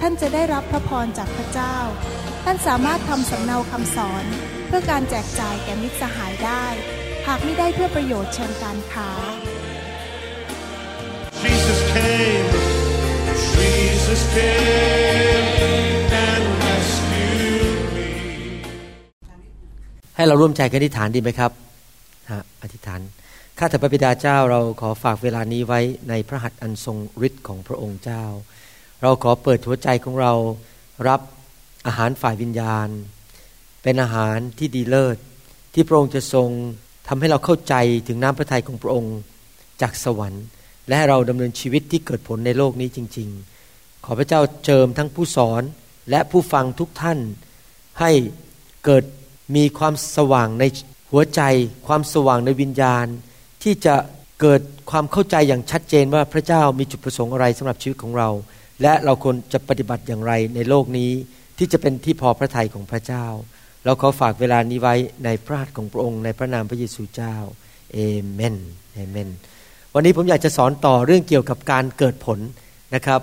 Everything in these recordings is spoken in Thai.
ท่านจะได้รับพระพรจากพระเจ้า ท่านสามารถทำสำเนาคำสอน เพื่อการแจกจ่ายแก่มิตรสหายได้ หากไม่ได้เพื่อประโยชน์เชิงการค้า Jesus came, Jesus came and rescued me. ให้เราร่วมใจกันอธิษฐานดีไหมครับฮะอธิษฐานข้าแต่พระบิดาเจ้าเราขอฝากเวลานี้ไว้ในพระหัตถ์อันทรงฤทธิ์ของพระองค์เจ้า เราขอเปิดหัวใจของเรารับอาหารฝ่ายวิญญาณ เป็นอาหารที่ดีเลิศ ที่พระองค์จะทรงทำให้เราเข้าใจถึงน้ำพระทัยของพระองค์จากสวรรค์ และให้เราดำเนินชีวิตที่เกิดผลในโลกนี้จริง ๆ ขอพระเจ้าเจิมทั้งผู้สอนและผู้ฟังทุกท่าน ให้เกิดมีความสว่างในหัวใจ ความสว่างในวิญญาณ ที่จะเกิดความเข้าใจอย่างชัดเจนว่าพระเจ้ามีจุดประสงค์อะไรสำหรับชีวิตของเรา และเราควรจะปฏิบัติอย่างไรในโลกนี้ที่จะเป็นที่พอพระทัยของพระเจ้า เราขอฝากเวลานี้ไว้ในพระหัตถ์ของพระองค์ในพระนามพระเยซูเจ้าเอเมนเอเมน วันนี้ผมอยากจะสอนต่อเรื่องเกี่ยวกับการเกิดผลนะครับ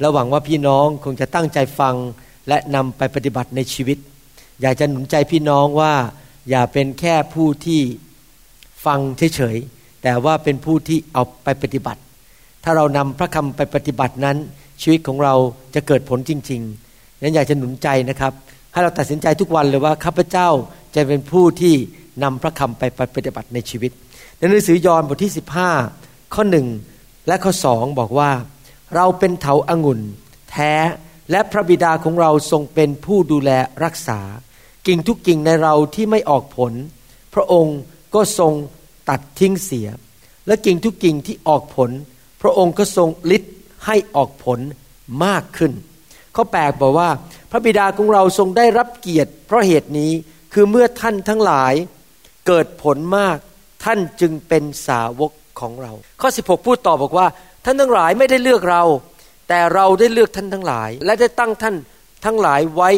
เราหวังว่าพี่น้องคงจะตั้งใจฟังและนำไปปฏิบัติในชีวิต อยากจะหนุนใจพี่น้องว่าอย่าเป็นแค่ผู้ที่ฟังเฉยๆแต่ว่าเป็นผู้ที่เอาไปปฏิบัติ ถ้าเรานำพระคำไปปฏิบัตินั้น ชีวิตของเราจะเกิดผลจริงๆนั้นอยากจะหนุนใจนะครับ ให้เราตัดสินใจทุกวันเลยว่าข้าพเจ้าจะเป็นผู้ที่นำพระคำไปปฏิบัติในชีวิต ในหนังสือยอห์นบทที่ 15 ข้อหนึ่งและข้อสองบอกว่า เราเป็นเถาอางุ่น แท้และพระบิดาของเราทรงเป็นผู้ดูแลรักษา กิ่งทุกกิ่งในเราที่ไม่ออกผล พระองค์ก็ทรงตัดทิ้งเสีย และกิ่งทุกกิ่งที่ออกผล พระองค์ก็ทรงฤทธิ์ ให้ออกผลมากขึ้น ข้อแปลกบอกว่า พระบิดาของเราทรงได้รับเกียรติ เพราะเหตุนี้คือเมื่อท่านทั้งหลายเกิดผลมากท่านจึงเป็นสาวกของเรา ข้อ 16 พูดต่อบอกว่า ท่านทั้งหลายไม่ได้เลือกเรา แต่เราได้เลือกท่านทั้งหลาย และได้ตั้งท่านทั้งหลายไว้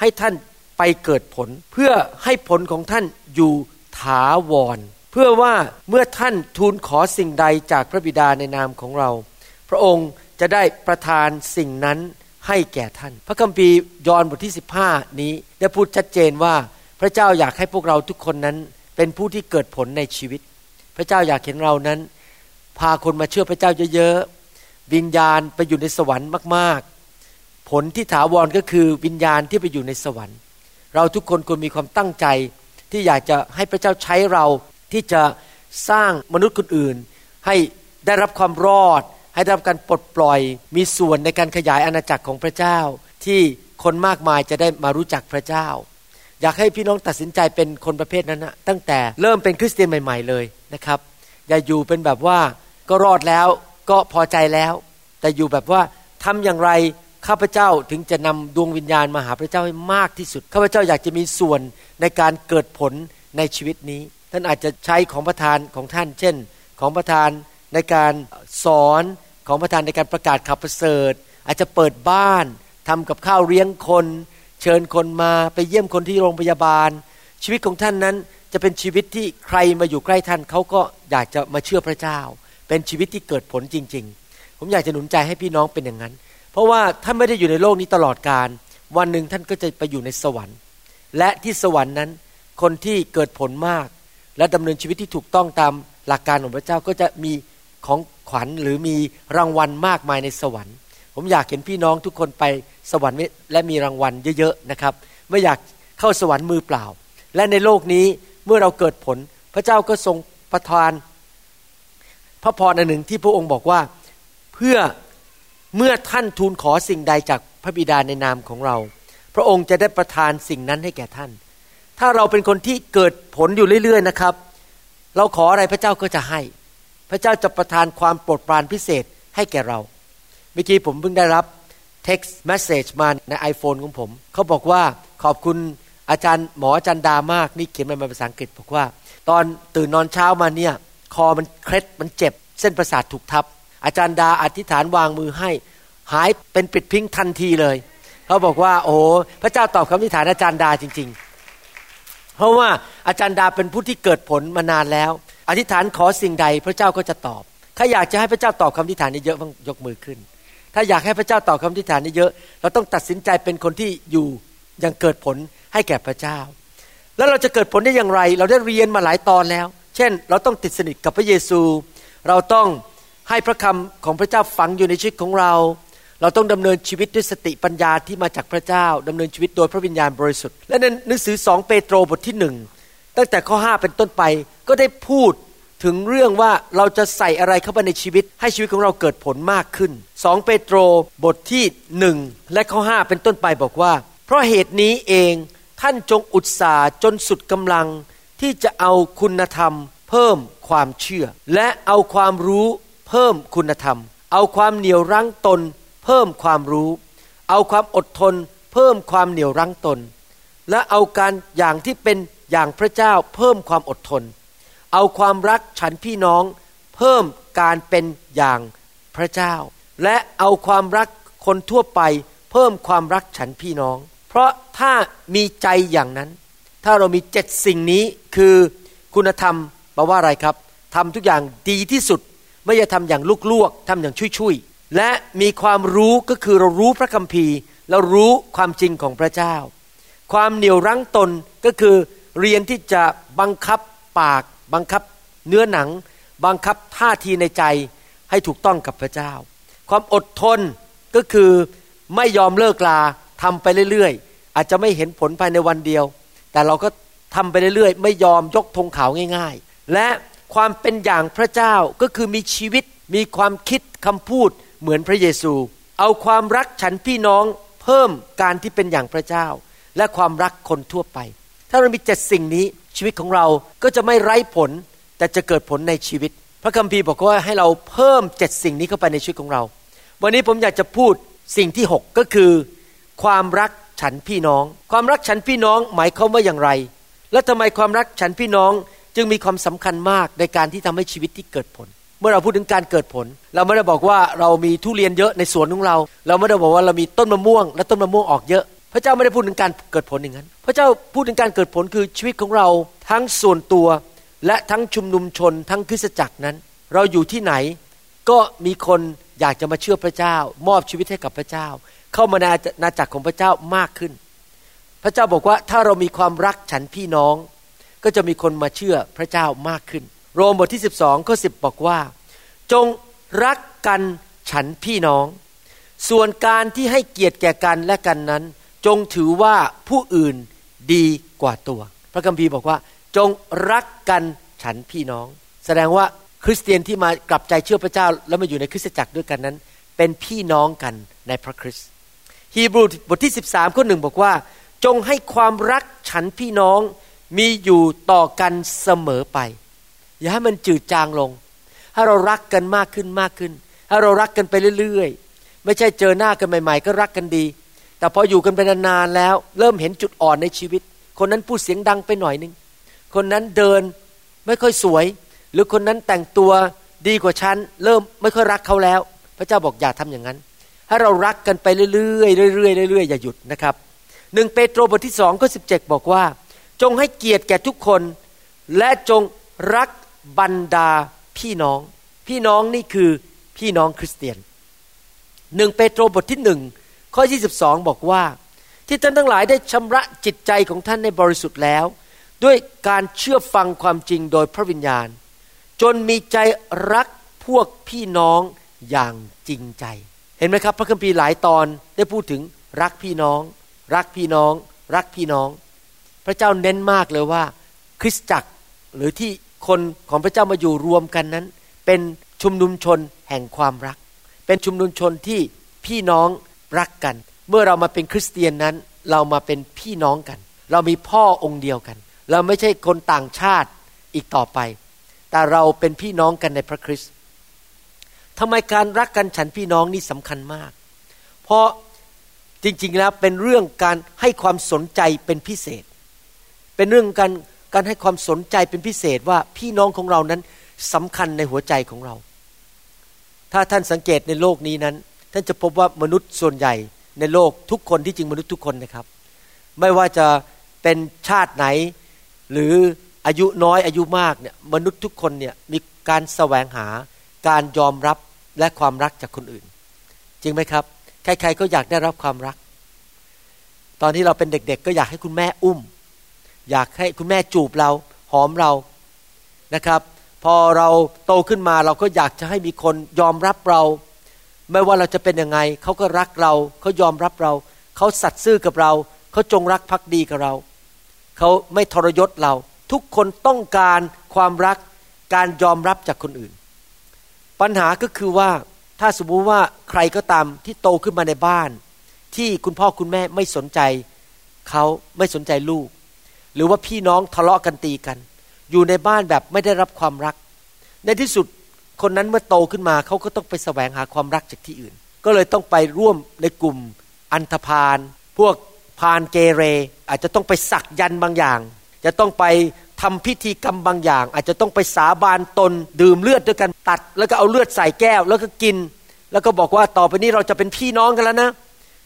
ให้ท่านไปเกิดผล เพื่อให้ผลของท่านอยู่ถาวร เพื่อว่าเมื่อท่านทูลขอสิ่งใดจากพระบิดาในนามของเรา พระองค์ จะได้ประทานสิ่งนั้นให้แก่ท่าน พระคัมภีร์ยอห์นบทที่ 15 นี้ได้พูดชัดเจนว่าพระเจ้าอยากให้พวกเราทุกคนนั้น เป็นผู้ที่เกิดผลในชีวิต พระเจ้าอยากเห็นเรานั้น พาคนมาเชื่อพระเจ้าเยอะๆวิญญาณไปอยู่ในสวรรค์มากๆ ผลที่ถาวรก็คือวิญญาณที่ไปอยู่ในสวรรค์ เราทุกคนควรมีความตั้งใจที่อยากจะให้พระเจ้าใช้เราที่จะสร้างมนุษย์คนอื่น ให้ได้รับความรอด ให้ได้รับการปลดปล่อยมีส่วนในการขยายอาณาจักรของพระเจ้า ที่คนมากมายจะได้มารู้จักพระเจ้า อยากให้พี่น้องตัดสินใจเป็นคนประเภทนั้นนะตั้งแต่เริ่มเป็นคริสเตียนใหม่ ๆเลยนะครับ อย่าอยู่เป็นแบบว่าก็รอดแล้วก็พอใจแล้ว แต่อยู่แบบว่าทำอย่างไรข้าพเจ้าถึงจะนำดวงวิญญาณมาหาพระเจ้าให้มากที่สุดข้าพเจ้าอยากจะมีส่วนในการเกิดผลในชีวิตนี้ ท่านอาจจะใช้ของประทานของท่าน เช่น ของประทานในการสอน ของประทานในการประกาศข่าวประเสริฐ อาจจะเปิดบ้านทำกับข้าวเลี้ยงคน เชิญคนมาไปเยี่ยมคนที่โรงพยาบาล ชีวิตของท่านนั้นจะเป็นชีวิตที่ใครมาอยู่ใกล้ท่านเขาก็อยากจะมาเชื่อพระเจ้า เป็นชีวิตที่เกิดผลจริง ๆ ผมอยากจะหนุนใจให้พี่น้องเป็นอย่างนั้น เพราะว่าท่านไม่ได้อยู่ในโลกนี้ตลอดการ วันหนึ่งท่านก็จะไปอยู่ในสวรรค์ และที่สวรรค์นั้น คนที่เกิดผลมาก และดำเนินชีวิตที่ถูกต้องตามหลักการของพระเจ้าก็จะมี ของขวัญหรือมีรางวัลมากมายในสวรรค์ ผมอยากเห็นพี่น้องทุกคนไปสวรรค์และมีรางวัลเยอะๆนะครับ ไม่อยากเข้าสวรรค์มือเปล่า และในโลกนี้เมื่อเราเกิดผล พระเจ้าก็ทรงประทาน พระพรอันหนึ่งที่พระองค์บอกว่าเพื่อเมื่อท่านทูลขอสิ่งใดจากพระบิดาในนามของเรา พระองค์จะได้ประทานสิ่งนั้นให้แก่ท่าน ถ้าเราเป็นคนที่เกิดผลอยู่เรื่อยๆนะครับ เราขออะไรพระเจ้าก็จะให้ พระเจ้าจะประทานความโปรดปรานพิเศษให้แก่เรา เมื่อกี้ผมเพิ่งได้รับ text message มาใน iPhone ของผม เขาบอกว่าขอบคุณอาจารย์หมออาจารย์ดามาก นี่เขียนมาเป็นภาษาอังกฤษบอกว่า ตอนตื่นนอนเช้ามาเนี่ย คอมันเคล็ดมันเจ็บ เส้นประสาทถูกทับ อาจารย์ดาอธิษฐานวางมือให้ หายเป็นปิดพิงทันทีเลย เขาบอกว่า โอ้พระเจ้าตอบคำอธิษฐานอาจารย์ดาจริง ๆ เพราะว่าอาจารย์ดาเป็นผู้ที่เกิดผลมานานแล้ว อธิษฐานขอสิ่งใดพระเจ้าก็จะตอบ ถ้าอยากจะให้พระเจ้าตอบคำอธิษฐานนี้เยอะต้องยกมือขึ้น ถ้าอยากให้พระเจ้าตอบคำอธิษฐานนี้เยอะ เราต้องตัดสินใจเป็นคนที่อยู่ยังเกิดผลให้แก่พระเจ้า แล้วเราจะเกิดผลได้อย่างไร เราได้เรียนมาหลายตอนแล้ว เช่น เราต้องติดสนิทกับพระเยซู เราต้องให้พระคำของพระเจ้าฝังอยู่ในชีวิตของเรา เราต้องดำเนินชีวิตด้วยสติปัญญาที่มาจากพระเจ้าดำเนินชีวิตโดยพระวิญญาณบริสุทธิ์ และในหนังสือสองเปโตรบทที่หนึ่ง ตั้งแต่ข้อ 5 เป็นต้นไปก็ได้พูดถึงเรื่องว่าเราจะใส่อะไรเข้าไปในชีวิต ให้ชีวิตของเราเกิดผลมากขึ้นสองเปโตรบทที่หนึ่งและข้อ 5 เป็นต้นไปบอกว่า เพราะเหตุนี้เองท่านจงอุตสาห์จนสุดกำลังที่จะเอาคุณธรรม เพิ่มความเชื่อ และเอาความรู้เพิ่มคุณธรรม เอาความเหนียวรั้งตน เพิ่มความรู้ เอาความอดทน เพิ่มความเหนียวรั้งตน และเอาการอย่างที่เป็น อย่างพระเจ้าเพิ่มความอดทน เอาความรักฉันพี่น้อง เพิ่มการเป็นอย่างพระเจ้า และเอาความรักคนทั่วไป เพิ่มความรักฉันพี่น้อง เพราะถ้ามีใจอย่างนั้น ถ้าเรามีเจ็ดสิ่งนี้คือคุณธรรมแปลว่าอะไรครับทำทุกอย่างดีที่สุด ไม่ใช่ทำอย่างลวกทำอย่างชุยๆและมีความรู้ก็คือเรารู้พระคัมภีร์เรารู้ความจริงของพระเจ้า ความเหนี่ยวรั้งตนก็คือ เรียนที่จะบังคับปาก บังคับเนื้อหนัง บังคับท่าทีในใจให้ถูกต้องกับพระเจ้า ความอดทนก็คือไม่ยอมเลิกลาทำไปเรื่อยๆ อาจจะไม่เห็นผลภายในวันเดียว แต่เราก็ทำไปเรื่อยๆ ไม่ยอมยกธงขาวง่าย ๆ และความเป็นอย่างพระเจ้าก็คือมีชีวิตมีความคิดคำพูดเหมือนพระเยซู เอาความรักฉันพี่น้องเพิ่มการที่เป็นอย่างพระเจ้า และความรักคนทั่วไป ถ้าเรามีเจ็ดสิ่งนี้ชีวิตของเราก็จะไม่ไร้ผลแต่จะเกิดผลในชีวิต พระคัมภีร์บอกว่าให้เราเพิ่มเจ็ดสิ่งนี้เข้าไปในชีวิตของเรา วันนี้ผมอยากจะพูดสิ่งที่หกก็คือ ความรักฉันพี่น้อง ความรักฉันพี่น้องหมายความว่าอย่างไร และทำไมความรักฉันพี่น้องจึงมีความสำคัญมากในการที่ทำให้ชีวิตที่เกิดผล เมื่อเราพูดถึงการเกิดผล เราไม่ได้บอกว่าเรามีทุเรียนเยอะในสวนของเรา เราไม่ได้บอกว่าเรามีต้นมะม่วง และต้นมะม่วงออกเยอะ ระเจ้าไม่ได้พูดถึงการเกิดผลอย่างนั้น พระเจ้าพูดถึงการเกิดผลคือชีวิตของเราทั้งส่วนตัว และทั้งชุมนุมชน ทั้งคริสตจักรนั้น เราอยู่ที่ไหนก็มีคนอยากจะมาเชื่อพระเจ้า มอบชีวิตให้กับพระเจ้า เข้ามาในอาณาจักรของพระเจ้ามากขึ้น พระเจ้าบอกว่าถ้าเรามีความรักฉันพี่น้อง ก็จะมีคนมาเชื่อพระเจ้ามากขึ้น โรมบทที่ 12ข้อ10บอกว่า จงรักกันฉันพี่น้อง ส่วนการที่ให้เกียรติแก่กันและกันนั้น จงถือว่าผู้อื่นดีกว่าตัว พระคัมภีร์บอกว่า จงรักกันฉันพี่น้อง แสดงว่าคริสเตียนที่มากลับใจเชื่อพระเจ้า แล้วมาอยู่ในคริสตจักรด้วยกันนั้น เป็นพี่น้องกันในพระคริสต์ฮีบรูบทที่ 13ข้อหนึ่งบอกว่า จงให้ความรักฉันพี่น้องมีอยู่ต่อกันเสมอไป อย่าให้มันจืดจางลง ให้เรารักกันมากขึ้นมากขึ้น ให้เรารักกันไปเรื่อยๆ ไม่ใช่เจอหน้ากันใหม่ ๆ ก็รักกันดี แต่พออยู่กันไปนานๆแล้ว เริ่มเห็นจุดอ่อนในชีวิต คนนั้นพูดเสียงดังไปหน่อยนึง คนนั้นเดินไม่ค่อยสวย หรือคนนั้นแต่งตัวดีกว่าฉัน เริ่มไม่ค่อยรักเขาแล้ว พระเจ้าบอกอย่าทำอย่างนั้น ให้เรารักกันไปเรื่อยๆเรื่อยๆเรื่อยๆอย่าหยุดนะครับหนึ่งเปโตรบทที่สองข้อสิบเจ็ดบอกว่า จงให้เกียรติแก่ทุกคน และจงรักบรรดาพี่น้อง พี่น้องนี่คือพี่น้องคริสเตียนหนึ่งเปโตรบทที่หนึ่ง ข้อยี่สิบสองบอกว่า ที่ท่านทั้งหลายได้ชำระจิตใจของท่านในบริสุทธิ์แล้ว ด้วยการเชื่อฟังความจริงโดยพระวิญญาณ จนมีใจรักพวกพี่น้องอย่างจริงใจ เห็นไหมครับ พระคัมภีร์หลายตอนได้พูดถึงรักพี่น้อง รักพี่น้อง รักพี่น้อง พระเจ้าเน้นมากเลยว่า คริสตจักรหรือที่คนของพระเจ้ามาอยู่รวมกันนั้น เป็นชุมนุมชนแห่งความรัก เป็นชุมนุมชนที่พี่น้อง รักกัน เมื่อเรามาเป็นคริสเตียนนั้น เรามาเป็นพี่น้องกัน เรามีพ่อองค์เดียวกัน เราไม่ใช่คนต่างชาติอีกต่อไป แต่เราเป็นพี่น้องกันในพระคริสต์ทำไมการรักกันฉันพี่น้องนี่สำคัญมาก เพราะจริงๆแล้วเป็นเรื่องการให้ความสนใจเป็นพิเศษ เป็นเรื่องการการให้ความสนใจเป็นพิเศษว่าพี่น้องของเรานั้นสำคัญในหัวใจของเรา ถ้าท่านสังเกตในโลกนี้นั้น ท่านจะพบว่ามนุษย์ส่วนใหญ่ในโลกทุกคนที่จริงมนุษย์ทุกคนนะครับ ไม่ว่าจะเป็นชาติไหน หรืออายุน้อยอายุมากเนี่ยมนุษย์ทุกคนเนี่ยมีการแสวงหาการยอมรับและความรักจากคนอื่น จริงไหมครับ ใครๆก็อยากได้รับความรัก ตอนที่เราเป็นเด็กๆ ก็อยากให้คุณแม่อุ้ม อยากให้คุณแม่จูบเราหอมเรานะครับ พอเราโตขึ้นมาเราก็อยากจะให้มีคนยอมรับเรา ไม่ว่าเราจะเป็นยังไงเขาก็รักเราเขายอมรับเราเขาสัตย์ซื่อกับเราเขาจงรักภักดีกับเราเขาไม่ทรยศเรา ทุกคนต้องการความรักการยอมรับจากคนอื่น ปัญหาก็คือว่าถ้าสมมุติว่าใครก็ตามที่โตขึ้นมาในบ้าน ที่คุณพ่อคุณแม่ไม่สนใจเขาไม่สนใจลูก หรือว่าพี่น้องทะเลาะกันตีกัน อยู่ในบ้านแบบไม่ได้รับความรัก ในที่สุด คนนั้นเมื่อโตขึ้นมาเขาก็ต้องไปแสวงหาความรักจากที่อื่น ก็เลยต้องไปร่วมในกลุ่มอันธพาลพวกพานเกเร อาจจะต้องไปสักยันบางอย่าง จะต้องไปทำพิธีกรรมบางอย่าง อาจจะต้องไปสาบานตน ดื่มเลือดด้วยกันตัด แล้วก็เอาเลือดใส่แก้ว แล้วก็กิน แล้วก็บอกว่าต่อไปนี้เราจะเป็นพี่น้องกันแล้วนะ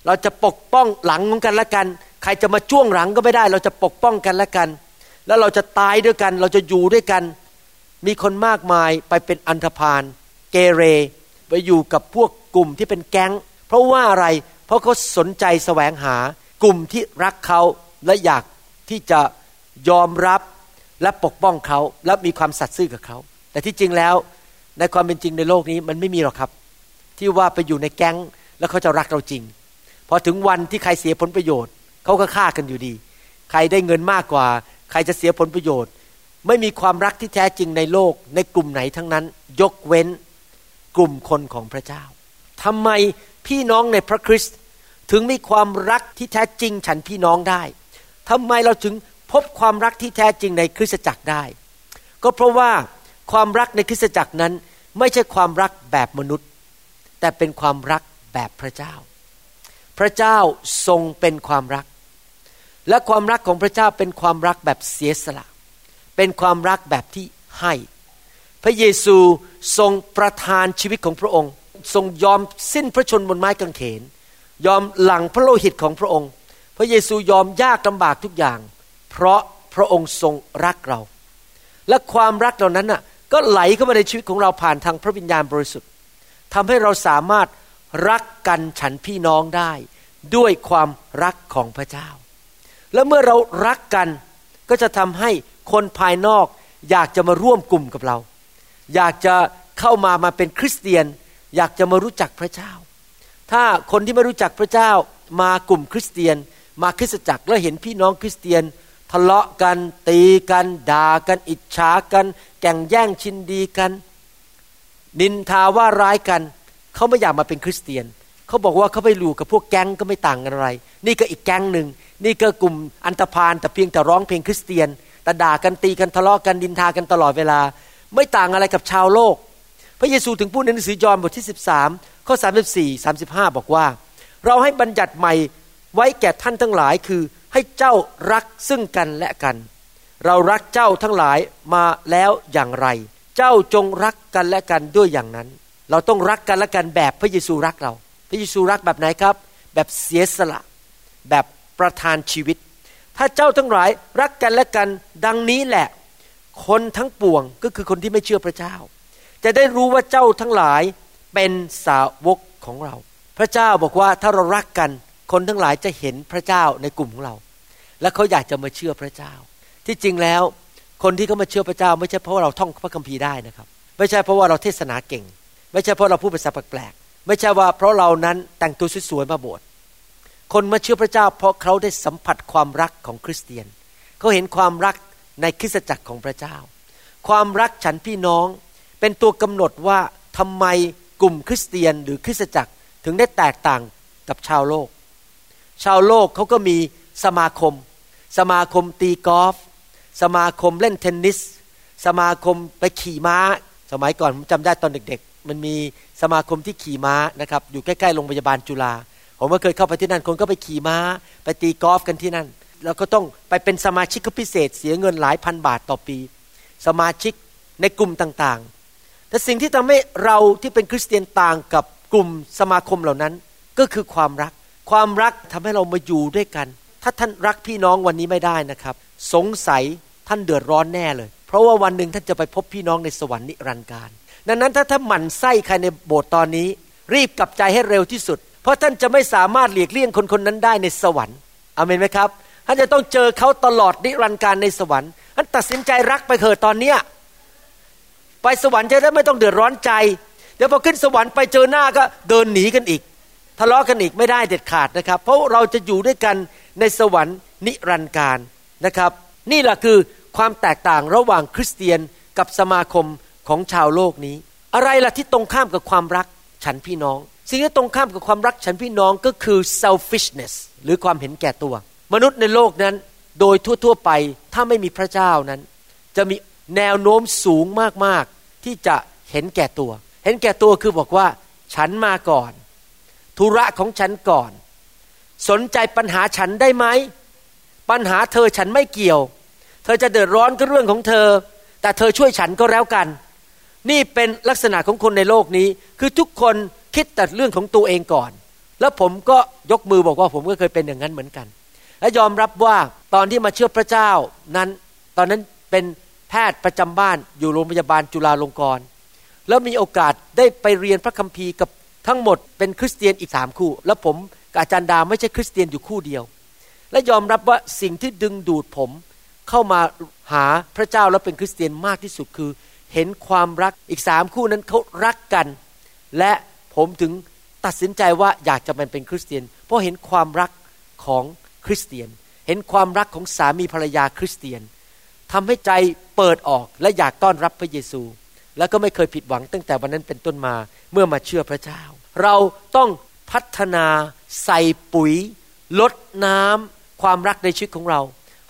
เราจะปกป้องหลังของกันและกัน ใครจะมาจ้วงหลังก็ไม่ได้ เราจะปกป้องกันและกัน แล้วเราจะตายด้วยกัน เราจะอยู่ด้วยกัน มีคนมากมายไปเป็นอันธพาลเกเร ไปอยู่กับพวกกลุ่มที่เป็นแก๊ง เพราะว่าอะไร เพราะเขาสนใจแสวงหากลุ่มที่รักเขาและอยากที่จะยอมรับและปกป้องเขาและมีความสัตย์ซื่อกับเขา แต่ที่จริงแล้วในความเป็นจริงในโลกนี้มันไม่มีหรอกครับ ที่ว่าไปอยู่ในแก๊งแล้วเขาจะรักเราจริงพอถึงวันที่ใครเสียผลประโยชน์เขาก็ฆ่ากันอยู่ดี ใครได้เงินมากกว่า ใครจะเสียผลประโยชน์ ไม่มีความรักที่แท้จริงในโลกในกลุ่มไหนทั้งนั้น ยกเว้นกลุ่มคนของพระเจ้าทำไมพี่น้องในพระคริสต์ถึงมีความรักที่แท้จริงฉันพี่น้องได้ทำไมเราถึงพบความรักที่แท้จริงในคริสตจักรได้ ก็เพราะว่าความรักในคริสตจักรนั้น ไม่ใช่ความรักแบบมนุษย์ แต่เป็นความรักแบบพระเจ้า พระเจ้าทรงเป็นความรัก และความรักของพระเจ้าเป็นความรักแบบเสียสละ เป็นความรักแบบที่ให้ พระเยซูทรงประทานชีวิตของพระองค์ ทรงยอมสิ้นพระชนบนไม้กางเขน ยอมหลังพระโลหิตของพระองค์ พระเยซูยอมยากลำบากทุกอย่าง เพราะพระองค์ทรงรักเรา และความรักเหล่านั้นน่ะก็ไหลเข้ามาในชีวิตของเราผ่านทางพระวิญญาณบริสุทธิ์ทำให้เราสามารถรักกันฉันพี่น้องได้ ด้วยความรักของพระเจ้า และเมื่อเรารักกันก็จะทำให้คนภายนอกอยากจะมาร่วมกลุ่มกับเรา อยากจะเข้ามามาเป็นคริสเตียน อยากจะมารู้จักพระเจ้า ถ้าคนที่ไม่รู้จักพระเจ้ามากลุ่มคริสเตียน มาคริสตจักรแล้วเห็นพี่น้องคริสเตียน ทะเลาะกันตีกันด่ากันอิจฉากัน แก่งแย่งชินดีกัน นินทาว่าร้ายกัน เขาไม่อยากมาเป็นคริสเตียนเขาบอกว่าเขาไปอยู่กับพวกแก๊งก็ไม่ต่างกันอะไร นี่ก็อีกแก๊งหนึ่ง นี่ก็กลุ่มอันตรพานแต่เพียงแต่ร้องเพลงคริสเตียน แต่ด่ากันตีกันทะเลาะกันดินทากันตลอดเวลา ไม่ต่างอะไรกับชาวโลก พระเยซูถึงพูดในหนังสือยอห์นบทที่ 13 ข้อ 34 35 บอกว่า เราให้บัญญัติใหม่ไว้แก่ท่านทั้งหลายคือให้เจ้ารักซึ่งกันและกัน เรารักเจ้าทั้งหลายมาแล้วอย่างไร เจ้าจงรักกันและกันด้วยอย่างนั้น เราต้องรักกันและกันแบบพระเยซูรักเรา พระเยซูรักแบบไหนครับ แบบเสียสละ แบบประทานชีวิต ถ้าเจ้าทั้งหลายรักกันและกันดังนี้แหละ คนทั้งปวงก็คือคนที่ไม่เชื่อพระเจ้า จะได้รู้ว่าเจ้าทั้งหลายเป็นสาวกของเรา พระเจ้าบอกว่าถ้าเรารักกัน คนทั้งหลายจะเห็นพระเจ้าในกลุ่มของเรา และเขาอยากจะมาเชื่อพระเจ้า ที่จริงแล้ว คนที่เขามาเชื่อพระเจ้า ไม่ใช่เพราะว่าเราท่องพระคัมภีร์ได้นะครับ ไม่ใช่เพราะว่าเราเทศนาเก่ง ไม่ใช่เพราะเราพูดภาษาแปลกๆไม่ใช่ว่าเพราะเรานั้นแต่งตัวสวยๆมาโบสถ์ คนมาเชื่อพระเจ้า เพราะเขาได้สัมผัสความรักของคริสเตียน เขาเห็นความรักในคริสตจักรของพระเจ้า ความรักฉันพี่น้องเป็นตัวกำหนดว่าทำไมกลุ่มคริสเตียนหรือคริสตจักรถึงได้แตกต่างกับชาวโลก ชาวโลกเขาก็มีสมาคม สมาคมตีกอล์ฟสมาคมเล่นเทนนิส สมาคมไปขี่ม้า สมัยก่อนผมจำได้ตอนเด็กๆ มันมีสมาคมที่ขี่ม้านะครับอยู่ใกล้ๆโรงพยาบาลจุฬา ผมก็เคยเข้าไปที่นั่นคนก็ไปขี่ม้า ไปตีกอล์ฟกันที่นั่น แล้วก็ต้องไปเป็นสมาชิกพิเศษเสียเงินหลายพันบาทต่อปี สมาชิกในกลุ่มต่างๆ แต่สิ่งที่ทำให้เราที่เป็นคริสเตียนต่างกับกลุ่มสมาคมเหล่านั้น ก็คือความรัก ความรักทำให้เรามาอยู่ด้วยกัน ถ้าท่านรักพี่น้องวันนี้ไม่ได้นะครับ สงสัยท่านเดือดร้อนแน่เลย เพราะว่าวันหนึ่งท่านจะไปพบพี่น้องในสวรรค์นิรันดร์การดังนั้นถ้าท่านหมั่นไส้ใครในโบสถ์ตอนนี้ รีบกลับใจให้เร็วที่สุด เพราะท่านจะไม่สามารถหลีกเลี่ยงคนคนนั้นได้ในสวรรค์อเมนไหมครับท่านจะต้องเจอเขาตลอดนิรันดร์การในสวรรค์ท่านตัดสินใจรักไปเถิดตอนเนี้ยไปสวรรค์จะได้ไม่ต้องเดือดร้อนใจ เดี๋ยวพอขึ้นสวรรค์ไปเจอหน้าก็เดินหนีกันอีก ทะเลาะกันอีกไม่ได้เด็ดขาดนะครับ เพราะเราจะอยู่ด้วยกันในสวรรค์นิรันดร์การนะครับ นี่แหละคือความแตกต่างระหว่างคริสเตียนกับสมาคมของชาวโลกนี้ อะไรล่ะที่ตรงข้ามกับความรักฉันพี่น้อง สิ่งที่ตรงข้ามกับความรักฉันพี่น้องก็คือ selfishness หรือความเห็นแก่ตัว มนุษย์ในโลกนั้นโดยทั่วๆไปถ้าไม่มีพระเจ้านั้น จะมีแนวโน้มสูงมากๆ ที่จะเห็นแก่ตัว เห็นแก่ตัวคือบอกว่า ฉันมาก่อน ธุระของฉันก่อน สนใจปัญหาฉันได้ไหม ปัญหาเธอฉันไม่เกี่ยว เธอจะเดือดร้อนก็เรื่องของเธอ แต่เธอช่วยฉันก็แล้วกัน นี่เป็นลักษณะของคนในโลกนี้ คือทุกคน คิดแต่เรื่องของตัวเองก่อน แล้วผมก็ยกมือบอกว่าผมก็เคยเป็นอย่างนั้นเหมือนกัน และยอมรับว่าตอนที่มาเชื่อพระเจ้านั้น ตอนนั้นเป็นแพทย์ประจำบ้านอยู่โรงพยาบาลจุฬาลงกรณ์แล้วมีโอกาสได้ไปเรียนพระคัมภีร์กับทั้งหมดเป็นคริสเตียนอีกสามคู่ แล้วผมกับอาจารย์ดาไม่ใช่คริสเตียนอยู่คู่เดียว และยอมรับว่าสิ่งที่ดึงดูดผมเข้ามาหาพระเจ้าแล้วเป็นคริสเตียนมากที่สุดคือ เห็นความรักอีกสามคู่นั้นเขารักกัน และ ผมถึงตัดสินใจว่าอยากจะเป็นเป็นคริสเตียน เพราะเห็นความรักของคริสเตียน เห็นความรักของสามีภรรยาคริสเตียนทำให้ใจเปิดออกและอยากต้อนรับพระเยซู แล้วก็ไม่เคยผิดหวังตั้งแต่วันนั้นเป็นต้นมาเมื่อมาเชื่อพระเจ้า เราต้องพัฒนาใส่ปุ๋ย ลดน้ำความรักในชีวิตของเรา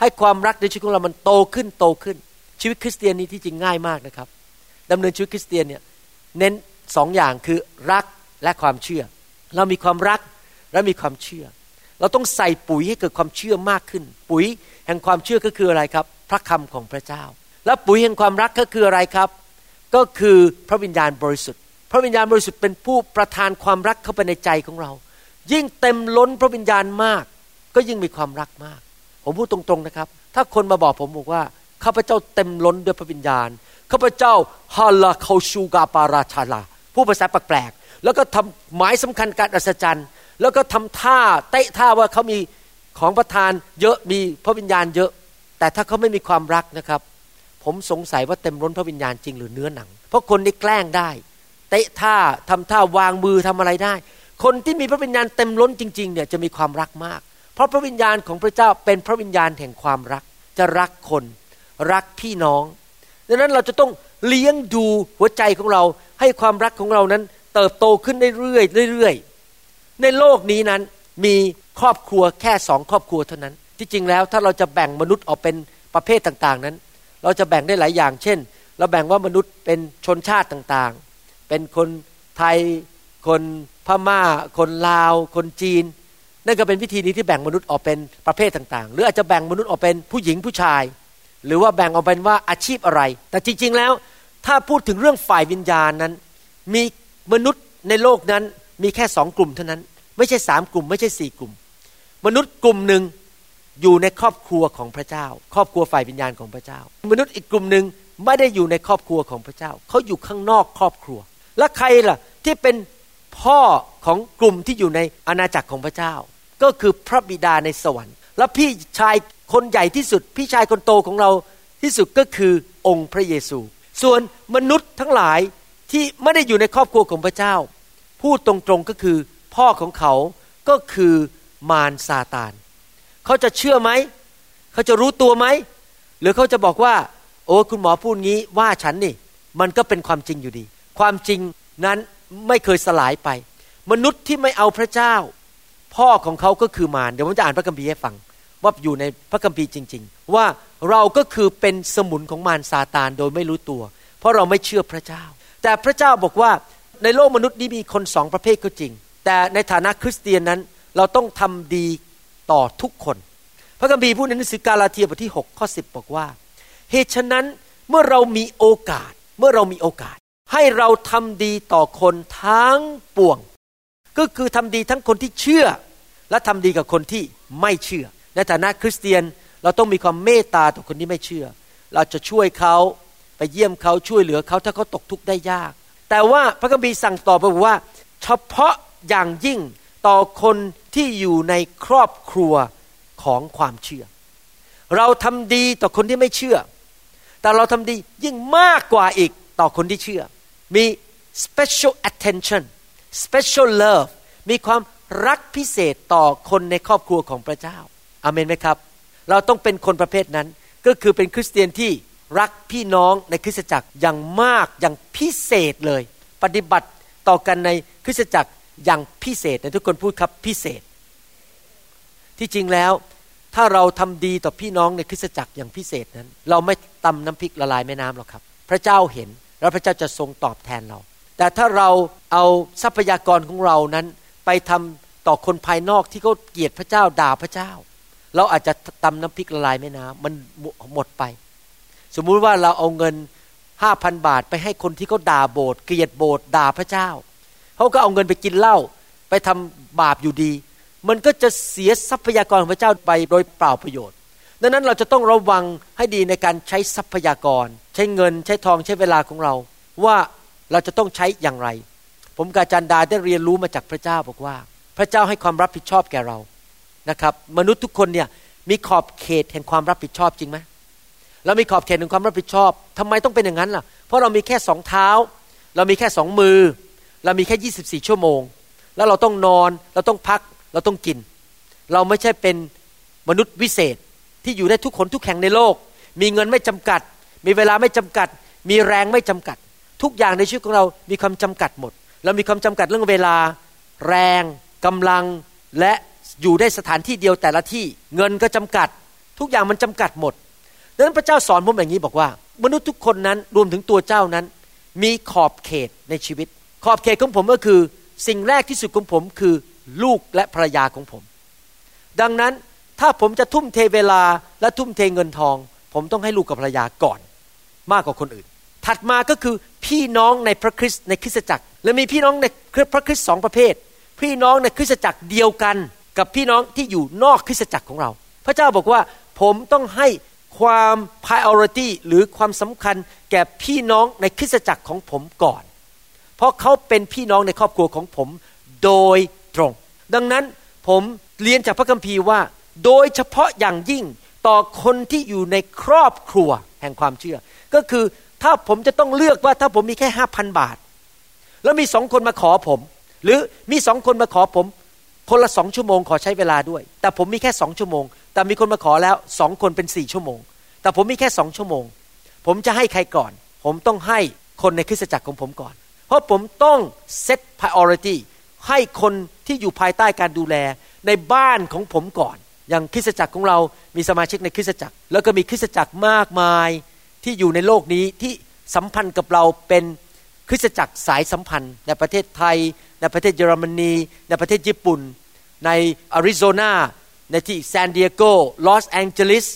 ให้ความรักในชีวิตของเรามันโตขึ้นโตขึ้น ชีวิตคริสเตียนนี้ที่จริงง่ายมากนะครับดำเนินชีวิตคริสเตียนเนี่ยเน้นสองอย่างคือรัก และความเชื่อ เรามีความรักและมีความเชื่อ เราต้องใส่ปุ๋ยให้เกิดความเชื่อมากขึ้น ปุ๋ยแห่งความเชื่อก็คืออะไรครับ พระคำของพระเจ้า แล้วปุ๋ยแห่งความรักก็คืออะไรครับ ก็คือพระวิญญาณบริสุทธิ์ พระวิญญาณบริสุทธิ์เป็นผู้ประทานความรักเข้าไปในใจของเรา ยิ่งเต็มล้นพระวิญญาณมาก ก็ยิ่งมีความรักมาก ผมพูดตรงๆนะครับ ถ้าคนมาบอกผมบอกว่าข้าพเจ้าเต็มล้นด้วยพระวิญญาณข้าพเจ้าฮาลาคาชูกาปาราชาลาผู้ภาษาแปลก แล้วก็ทำหมายสำคัญการอัศจรรย์ แล้วก็ทำท่าเตะท่าว่าเขามีของประทานเยอะมีพระวิญญาณเยอะ แต่ถ้าเขาไม่มีความรักนะครับ ผมสงสัยว่าเต็มล้นพระวิญญาณจริงหรือเนื้อหนัง เพราะคนนี่แกล้งได้ เตะท่าทำท่าวางมือทำอะไรได้ คนที่มีพระวิญญาณเต็มล้นจริงๆเนี่ยจะมีความรักมาก เพราะพระวิญญาณของพระเจ้าเป็นพระวิญญาณแห่งความรัก จะรักคน รักพี่น้องดังนั้นเราจะต้องเลี้ยงดูหัวใจของเราให้ความรักของเรานั้น เติบโตขึ้นเรื่อยๆเรื่อยๆในโลกนี้นั้นมีครอบครัวแค่สองครอบครัวเท่านั้น ที่จริงแล้วถ้าเราจะแบ่งมนุษย์ออกเป็นประเภทต่างๆนั้น เราจะแบ่งได้หลายอย่าง เช่น เราแบ่งว่ามนุษย์เป็นชนชาติต่างๆ เป็นคนไทย คนพม่า คนลาว คนจีน นั่นก็เป็นวิธีนี้ที่แบ่งมนุษย์ออกเป็นประเภทต่างๆ หรืออาจจะแบ่งมนุษย์ออกเป็นผู้หญิงผู้ชาย หรือว่าแบ่งออกเป็นว่าอาชีพอะไร แต่จริงๆแล้วถ้าพูดถึงเรื่องฝ่ายวิญญาณนั้น มี มนุษย์ในโลกนั้นมีแค่สองกลุ่มเท่านั้น ไม่ใช่สามกลุ่ม ไม่ใช่สี่กลุ่ม มนุษย์กลุ่มหนึ่งอยู่ในครอบครัวของพระเจ้า ครอบครัวฝ่ายวิญญาณของพระเจ้า มนุษย์อีกกลุ่มหนึ่งไม่ได้อยู่ในครอบครัวของพระเจ้า เขาอยู่ข้างนอกครอบครัว และใครล่ะที่เป็นพ่อของกลุ่มที่อยู่ในอาณาจักรของพระเจ้า ก็คือพระบิดาในสวรรค์ และพี่ชายคนใหญ่ที่สุด พี่ชายคนโตของเราที่สุดก็คือองค์พระเยซู ส่วนมนุษย์ทั้งหลาย ที่ไม่ได้อยู่ในครอบครัวของพระเจ้า พูดตรงๆก็คือ พ่อของเขาก็คือมารซาตาน เขาจะเชื่อไหม เขาจะรู้ตัวไหม หรือเขาจะบอกว่า โอ้คุณหมอพูดงี้ว่าฉันนี่ มันก็เป็นความจริงอยู่ดี ความจริงนั้นไม่เคยสลายไป มนุษย์ที่ไม่เอาพระเจ้า พ่อของเขาก็คือมารเดี๋ยวผมจะอ่านพระคัมภีร์ให้ฟัง ว่าอยู่ในพระคัมภีร์จริง ๆ ว่าเราก็คือเป็นสมุนของมารซาตานโดยไม่รู้ตัว เพราะเราไม่เชื่อพระเจ้า แต่พระเจ้าบอกว่าในโลกมนุษย์นี้มีคนสองประเภทก็จริง แต่ในฐานะคริสเตียนนั้นเราต้องทำดีต่อทุกคน พระคัมภีร์พูดในหนังสือกาลาเทียบทที่6ข้อ10 บอกว่า เหตุฉะนั้นเมื่อเรามีโอกาสเมื่อเรามีโอกาส ให้เราทำดีต่อคนทั้งปวง ก็คือทำดีทั้งคนที่เชื่อ และทำดีกับคนที่ไม่เชื่อ ในฐานะคริสเตียนเราต้องมีความเมตตาต่อคนที่ไม่เชื่อ เราจะช่วยเขา ไปเยี่ยมเขาช่วยเหลือเขาถ้าเขาตกทุกข์ได้ยาก แต่ว่าพระคัมภีร์สั่งต่อไปบอกว่า เฉพาะอย่างยิ่งต่อคนที่อยู่ในครอบครัวของความเชื่อ เราทำดีต่อคนที่ไม่เชื่อ แต่เราทำดียิ่งมากกว่าอีกต่อคนที่เชื่อ มี special attention special love มีความรักพิเศษต่อคนในครอบครัวของพระเจ้า อาเมนไหมครับ เราต้องเป็นคนประเภทนั้น ก็คือเป็นคริสเตียนที่ รักพี่น้องในคริสตจักรอย่างมากอย่างพิเศษเลย ปฏิบัติต่อกันในคริสตจักรอย่างพิเศษในทุกคนพูดครับพิเศษ ที่จริงแล้วถ้าเราทำดีต่อพี่น้องในคริสตจักรอย่างพิเศษนั้น เราไม่ตำน้ำพริกละลายแม่น้ำหรอกครับ พระเจ้าเห็นแล้วพระเจ้าจะทรงตอบแทนเรา แต่ถ้าเราเอาทรัพยากรของเรานั้น ไปทำต่อคนภายนอกที่เขาเกลียดพระเจ้าด่าพระเจ้า เราอาจจะตำน้ำพริกละลายแม่น้ำมันหมดไป สมมุติว่าเราเอาเงินห้าพันบาทไปให้คนที่เขาด่าโบสถ์เกลียดโบสถ์ด่าพระเจ้าเขาก็เอาเงินไปกินเหล้าไปทำบาปอยู่ดี มันก็จะเสียทรัพยากรของพระเจ้าไปโดยเปล่าประโยชน์ ดังนั้นเราจะต้องระวังให้ดีในการใช้ทรัพยากร ใช้เงินใช้ทองใช้เวลาของเรา ว่าเราจะต้องใช้อย่างไร ผมกาจันดาได้เรียนรู้มาจากพระเจ้าบอกว่า พระเจ้าให้ความรับผิดชอบแก่เรานะครับ มนุษย์ทุกคนเนี่ยมีขอบเขตแห่งความรับผิดชอบจริงไหม เรามีขอบเขตแห่งความรับผิดชอบทำไมต้องเป็นอย่างนั้นล่ะ เพราะเรามีแค่สองเท้า เรามีแค่สองมือ เรามีแค่ 24 ชั่วโมง แล้วเราต้องนอน เราต้องพัก เราต้องกิน เราไม่ใช่เป็นมนุษย์วิเศษที่อยู่ได้ทุกคนทุกแห่งในโลก มีเงินไม่จำกัด มีเวลาไม่จำกัด มีแรงไม่จำกัด ทุกอย่างในชีวิตของเรามีความจำกัดหมด เรามีความจำกัดเรื่องเวลา แรงกำลัง และอยู่ได้สถานที่เดียวแต่ละที่ เงินก็จำกัด ทุกอย่างมันจำกัดหมด ดังนั้นพระเจ้าสอนผมอย่างนี้บอกว่า มนุษย์ทุกคนนั้นรวมถึงตัวเจ้านั้น มีขอบเขตในชีวิต ขอบเขตของผมก็คือ สิ่งแรกที่สุดของผมคือลูกและภรรยาของผม ดังนั้นถ้าผมจะทุ่มเทเวลาและทุ่มเทเงินทอง ผมต้องให้ลูกกับภรรยาก่อน มากกว่าคนอื่น ถัดมาก็คือพี่น้องในพระคริสต์ในคริสตจักร และมีพี่น้องในพระคริสต์สองประเภท พี่น้องในคริสตจักรเดียวกันกับพี่น้องที่อยู่นอกคริสตจักรของเรา พระเจ้าบอกว่าผมต้องให้ ความ priority หรือความสำคัญแก่พี่น้องในคริสตจักรของผมก่อน เพราะเขาเป็นพี่น้องในครอบครัวของผมโดยตรง ดังนั้นผมเรียนจากพระคัมภีร์ว่า โดยเฉพาะอย่างยิ่งต่อคนที่อยู่ในครอบครัวแห่งความเชื่อ ก็คือถ้าผมจะต้องเลือกว่าถ้าผมมีแค่ห้าพันบาท แล้วมีสองคนมาขอผม หรือมีสองคนมาขอผม คนละสองชั่วโมงขอใช้เวลาด้วย แต่ผมมีแค่สองชั่วโมง แต่มีคนมาขอแล้วสองคนเป็นสี่ชั่วโมง แต่ผมมีแค่สองชั่วโมง ผมจะให้ใครก่อน ผมต้องให้คนในคริสตจักรของผมก่อน เพราะผมต้อง set priority ให้คนที่อยู่ภายใต้การดูแลในบ้านของผมก่อน อย่างคริสตจักรของเรามีสมาชิกในคริสตจักร แล้วก็มีคริสตจักรมากมายที่อยู่ในโลกนี้ที่สัมพันธ์กับเราเป็นคริสตจักรสายสัมพันธ์ ในประเทศไทย ในประเทศเยอรมนี ในประเทศญี่ปุ่น ในอาริโซนา ในที่ซานดิเอโกลอสแองเจลิส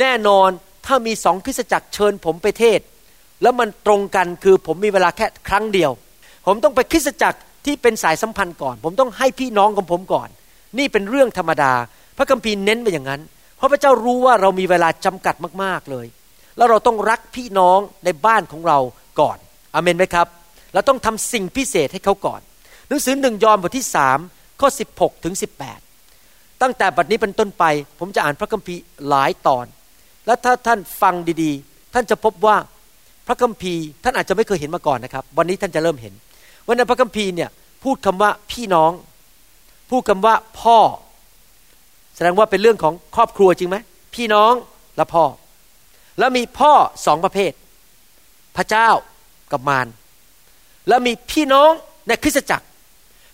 แน่นอนถ้ามีสองคริสตจักรเชิญผมไปเทศ แล้วมันตรงกันคือผมมีเวลาแค่ครั้งเดียว ผมต้องไปคริสตจักรที่เป็นสายสัมพันธ์ก่อน ผมต้องให้พี่น้องของผมก่อน นี่เป็นเรื่องธรรมดา พระคัมภีร์เน้นไปอย่างนั้น เพราะพระเจ้ารู้ว่าเรามีเวลาจำกัดมากๆเลย แล้วเราต้องรักพี่น้องในบ้านของเราก่อนอเมนไหมครับเราต้องทำสิ่งพิเศษให้เขาก่อน หนังสือหนึ่งยอห์นบทที่สามข้อ 16 ถึง 18 ตั้งแต่บัดนี้เป็นต้นไป ผมจะอ่านพระคัมภีร์หลายตอน และถ้าท่านฟังดีๆ ท่านจะพบว่าพระคัมภีร์ท่านอาจจะไม่เคยเห็นมาก่อนนะครับ วันนี้ท่านจะเริ่มเห็นวันในพระคัมภีร์เนี่ยพูดคำว่าพี่น้อง พูดคำว่าพ่อ แสดงว่าเป็นเรื่องของครอบครัวจริงไหมพี่น้องและพ่อ แล้วมีพ่อสองประเภท พระเจ้ากับมารแล้วมีพี่น้องในคริสตจักร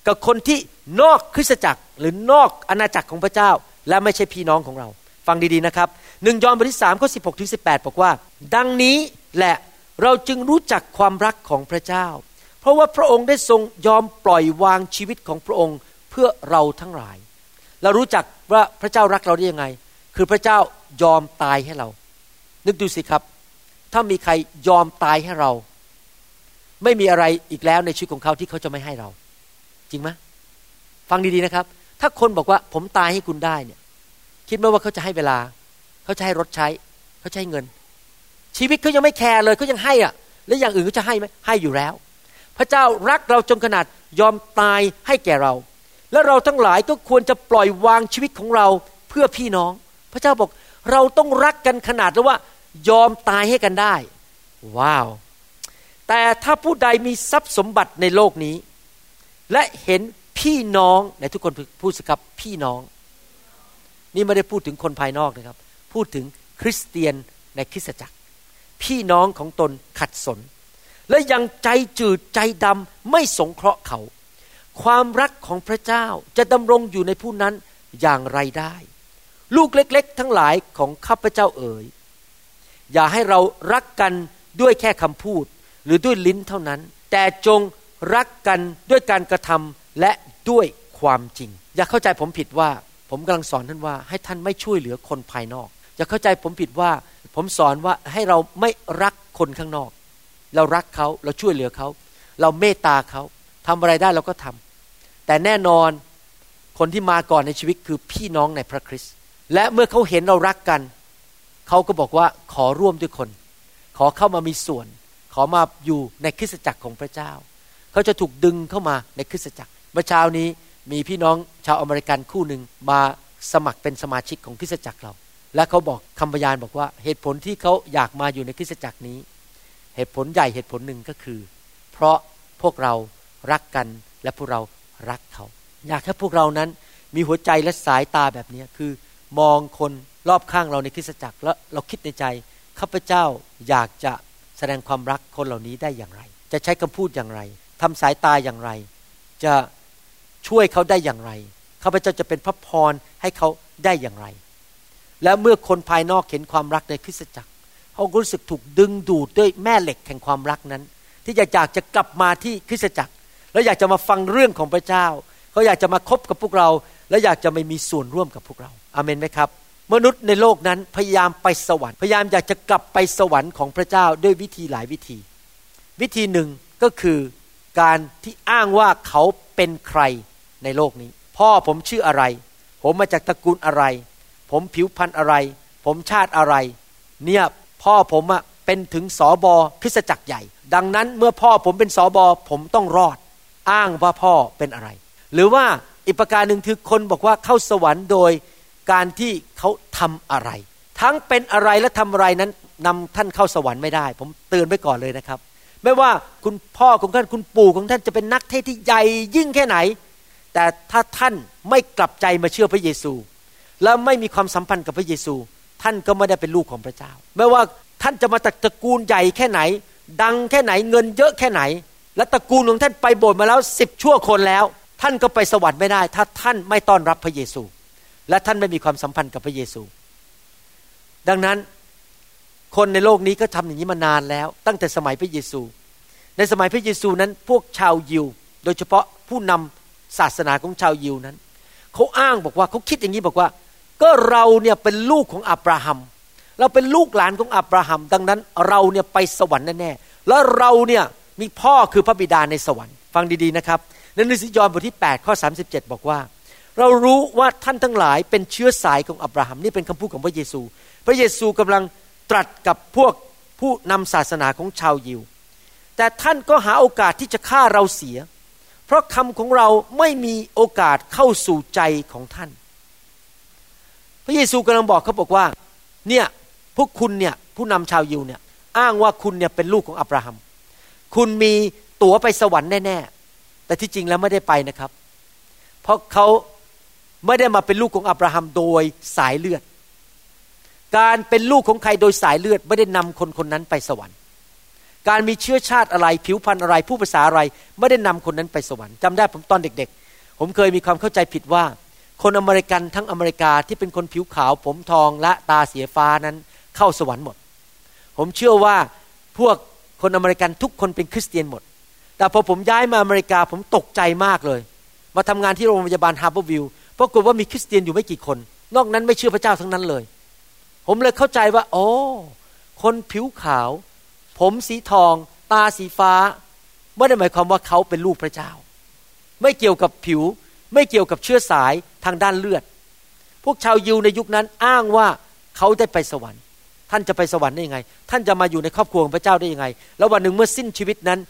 กับคนที่นอกคริสตจักร หรือนอกอาณาจักรของพระเจ้า และไม่ใช่พี่น้องของเรา ฟังดีๆนะครับหนึ่งยอห์นบทที่สามข้อสิบหกถึงสิบแปดบอกว่า ดังนี้แหละเราจึงรู้จักความรักของพระเจ้า เพราะว่าพระองค์ได้ทรงยอมปล่อยวางชีวิตของพระองค์เพื่อเราทั้งหลาย เรารู้จักว่าพระเจ้ารักเราได้ยังไง คือพระเจ้ายอมตายให้เรา นึกดูสิครับ ถ้ามีใครยอมตายให้เรา ไม่มีอะไรอีกแล้วในชีวิตของเขาที่เขาจะไม่ให้เรา จริงไหมฟังดีๆนะครับ ถ้าคนบอกว่าผมตายให้คุณได้เนี่ย คิดไหมว่าเขาจะให้เวลา เขาจะให้รถใช้ เขาจะให้เงิน ชีวิตเขายังไม่แคร์เลยเขายังให้อะ แล้วอย่างอื่นเขาจะให้ไหมให้อยู่แล้ว พระเจ้ารักเราจนขนาดยอมตายให้แก่เรา และเราทั้งหลายก็ควรจะปล่อยวางชีวิตของเราเพื่อพี่น้อง พระเจ้าบอกเราต้องรักกันขนาดแล้วว่ายอมตายให้กันได้ ว้าว แต่ถ้าผู้ใดมีทรัพย์สมบัติในโลกนี้ และเห็น พี่น้องในทุกคนพูดสิครับพี่น้อง นี่ไม่ได้พูดถึงคนภายนอกนะครับ พูดถึงคริสเตียนในคริสตจักร พี่น้องของตนขัดสน และยังใจจืดใจดำไม่สงเคราะห์เขา ความรักของพระเจ้าจะดำรงอยู่ในผู้นั้นอย่างไรได้ ลูกเล็ก ๆ ทั้งหลายของข้าพเจ้าเอ๋ยอย่าให้เรารักกันด้วยแค่คำพูด หรือด้วยลิ้นเท่านั้น แต่จงรักกันด้วยการกระทำ และด้วยความจริง อย่าเข้าใจผมผิดว่า ผมกำลังสอนท่านว่า ให้ท่านไม่ช่วยเหลือคนภายนอก อย่าเข้าใจผมผิดว่า ผมสอนว่าให้เราไม่รักคนข้างนอก เรารักเขาเราช่วยเหลือเขา เราเมตตาเขาทำอะไรได้เราก็ทำแต่แน่นอนคนที่มาก่อนในชีวิตคือพี่น้องในพระคริสต์และเมื่อเขาเห็นเรารักกัน เขาก็บอกว่าขอร่วมด้วยคน ขอเข้ามามีส่วน ขอมาอยู่ในคริสตจักรของพระเจ้า เขาจะถูกดึงเข้ามาในคริสตจักร เมื่อเช้านี้มีพี่น้องชาวอเมริกันคู่หนึ่งมาสมัครเป็นสมาชิกของคริสตจักรเรา และเขาบอกคำพยานบอกว่าเหตุผลที่เขาอยากมาอยู่ในคริสตจักรนี้ เหตุผลใหญ่เหตุผลหนึ่งก็คือ เพราะพวกเรารักกันและพวกเรารักเขา อยากให้พวกเรานั้นมีหัวใจและสายตาแบบนี้คือ มองคนรอบข้างเราในคริสตจักรแล้วเราคิดในใจข้าพเจ้าอยากจะแสดงความรักคนเหล่านี้ได้อย่างไร จะใช้คำพูดอย่างไรทำสายตาอย่างไร จะ ช่วยเขาได้อย่างไรข้าพเจ้าจะเป็นพระพรให้เขาได้อย่างไร และเมื่อคนภายนอกเห็นความรักในคริสตจักร เขารู้สึกถูกดึงดูดด้วยแม่เหล็กแห่งความรักนั้น ที่อยากจะกลับมาที่คริสตจักร แล้วอยากจะมาฟังเรื่องของพระเจ้า เขาอยากจะมาคบกับพวกเรา และอยากจะไม่มีส่วนร่วมกับพวกเราอาเมนไหมครับ มนุษย์ในโลกนั้นพยายามไปสวรรค์พยายามอยากจะกลับไปสวรรค์ของพระเจ้าด้วยวิธีหลายวิธี วิธีหนึ่งก็คือการที่อ้างว่าเขาเป็นใคร ในโลกนี้ พ่อผมชื่ออะไร ผมมาจากตระกูลอะไร ผมผิวพรรณอะไร ผมชาติอะไร เนี่ยพ่อผมอะเป็นถึงสอบอคริสจักรใหญ่ ดังนั้นเมื่อพ่อผมเป็นสอบอผมต้องรอด อ้างว่าพ่อเป็นอะไร หรือว่าอีกประการหนึ่งคือคนบอกว่าเข้าสวรรค์โดยการที่เขาทำอะไร ทั้งเป็นอะไรและทำอะไรนั้นนำท่านเข้าสวรรค์ไม่ได้ ผมเตือนไว้ก่อนเลยนะครับ ไม่ว่าคุณพ่อของท่านคุณปู่ของท่านจะเป็นนักเทศที่ใหญ่ยิ่งแค่ไหน แต่ถ้าท่านไม่กลับใจมาเชื่อพระเยซู และไม่มีความสัมพันธ์กับพระเยซู ท่านก็ไม่ได้เป็นลูกของพระเจ้า ไม่ว่าท่านจะมาจากตระกูลใหญ่แค่ไหน ดังแค่ไหนเงินเยอะแค่ไหน และตระกูลของท่านไปโบสถ์มาแล้วสิบชั่วคนแล้ว ท่านก็ไปสวรรค์ไม่ได้ ถ้าท่านไม่ต้อนรับพระเยซู และท่านไม่มีความสัมพันธ์กับพระเยซู ดังนั้นคนในโลกนี้ก็ทำอย่างนี้มานานแล้ว ตั้งแต่สมัยพระเยซู ในสมัยพระเยซูนั้นพวกชาวยิว โดยเฉพาะผู้นำ ศาสนาของชาวยิวนั้นเขาอ้างบอกว่าเขาคิดอย่างนี้บอกว่า ก็เราเนี่ยเป็นลูกของอับราฮัม เราเป็นลูกหลานของอับราฮัม ดังนั้นเราเนี่ยไปสวรรค์แน่ๆแล้วเราเนี่ยมีพ่อคือพระบิดาในสวรรค์ ฟังดีๆนะครับในหนังสือยอห์นบทที่8ข้อ37 บอกว่า เรารู้ว่าท่านทั้งหลายเป็นเชื้อสายของอับราฮัมนี่เป็นคำพูดของพระเยซู พระเยซูกำลังตรัสกับพวกผู้นำศาสนาของชาวยิว แต่ท่านก็หาโอกาสที่จะฆ่าเราเสีย ราะคำของเราไม่มีโอกาสเข้าสู่ใจของท่าน พระเยซูกำลังบอกเขาบอกว่า เนี่ยพวกคุณเนี่ยผู้นำชาวยิวเนี่ยอ้างว่าคุณเนี่ยเป็นลูกของอับราฮัม คุณมีตั๋วไปสวรรค์แน่ๆ แต่ที่จริงแล้วไม่ได้ไปนะครับ เพราะเขาไม่ได้มาเป็นลูกของอับราฮัมโดยสายเลือด การเป็นลูกของใครโดยสายเลือด ไม่ได้นำคนคนนั้นไปสวรรค์ การมีเชื้อชาติอะไร ผิวพรรณอะไร ผู้ภาษาอะไร ไม่ได้นำคนนั้นไปสวรรค์จำได้ผมตอนเด็กๆ ผมเคยมีความเข้าใจผิดว่า คนอเมริกันทั้งอเมริกาที่เป็นคนผิวขาว ผมทองและตาเสียฟ้านั้นเข้าสวรรค์หมด ผมเชื่อว่าพวกคนอเมริกันทุกคนเป็นคริสเตียนหมด แต่พอผมย้ายมาอเมริกาผมตกใจมากเลย มาทำงานที่โรงพยาบาลฮาร์เบอร์วิวปรากฏว่ามีคริสเตียนอยู่ไม่กี่คน นอกนั้นไม่เชื่อพระเจ้าทั้งนั้นเลย ผมเลยเข้าใจว่า โอ้คนผิวขาว ผมสีทอง ตาสีฟ้า ไม่ได้หมายความว่าเขาเป็นลูกพระเจ้า ไม่เกี่ยวกับผิว ไม่เกี่ยวกับเชื้อสายทางด้านเลือด พวกชาวยิวในยุคนั้นอ้างว่าเขาได้ไปสวรรค์ ท่านจะไปสวรรค์ได้ยังไง ท่านจะมาอยู่ในครอบครัวของพระเจ้าได้ยังไง แล้ววันหนึ่งเมื่อสิ้นชีวิตนั้น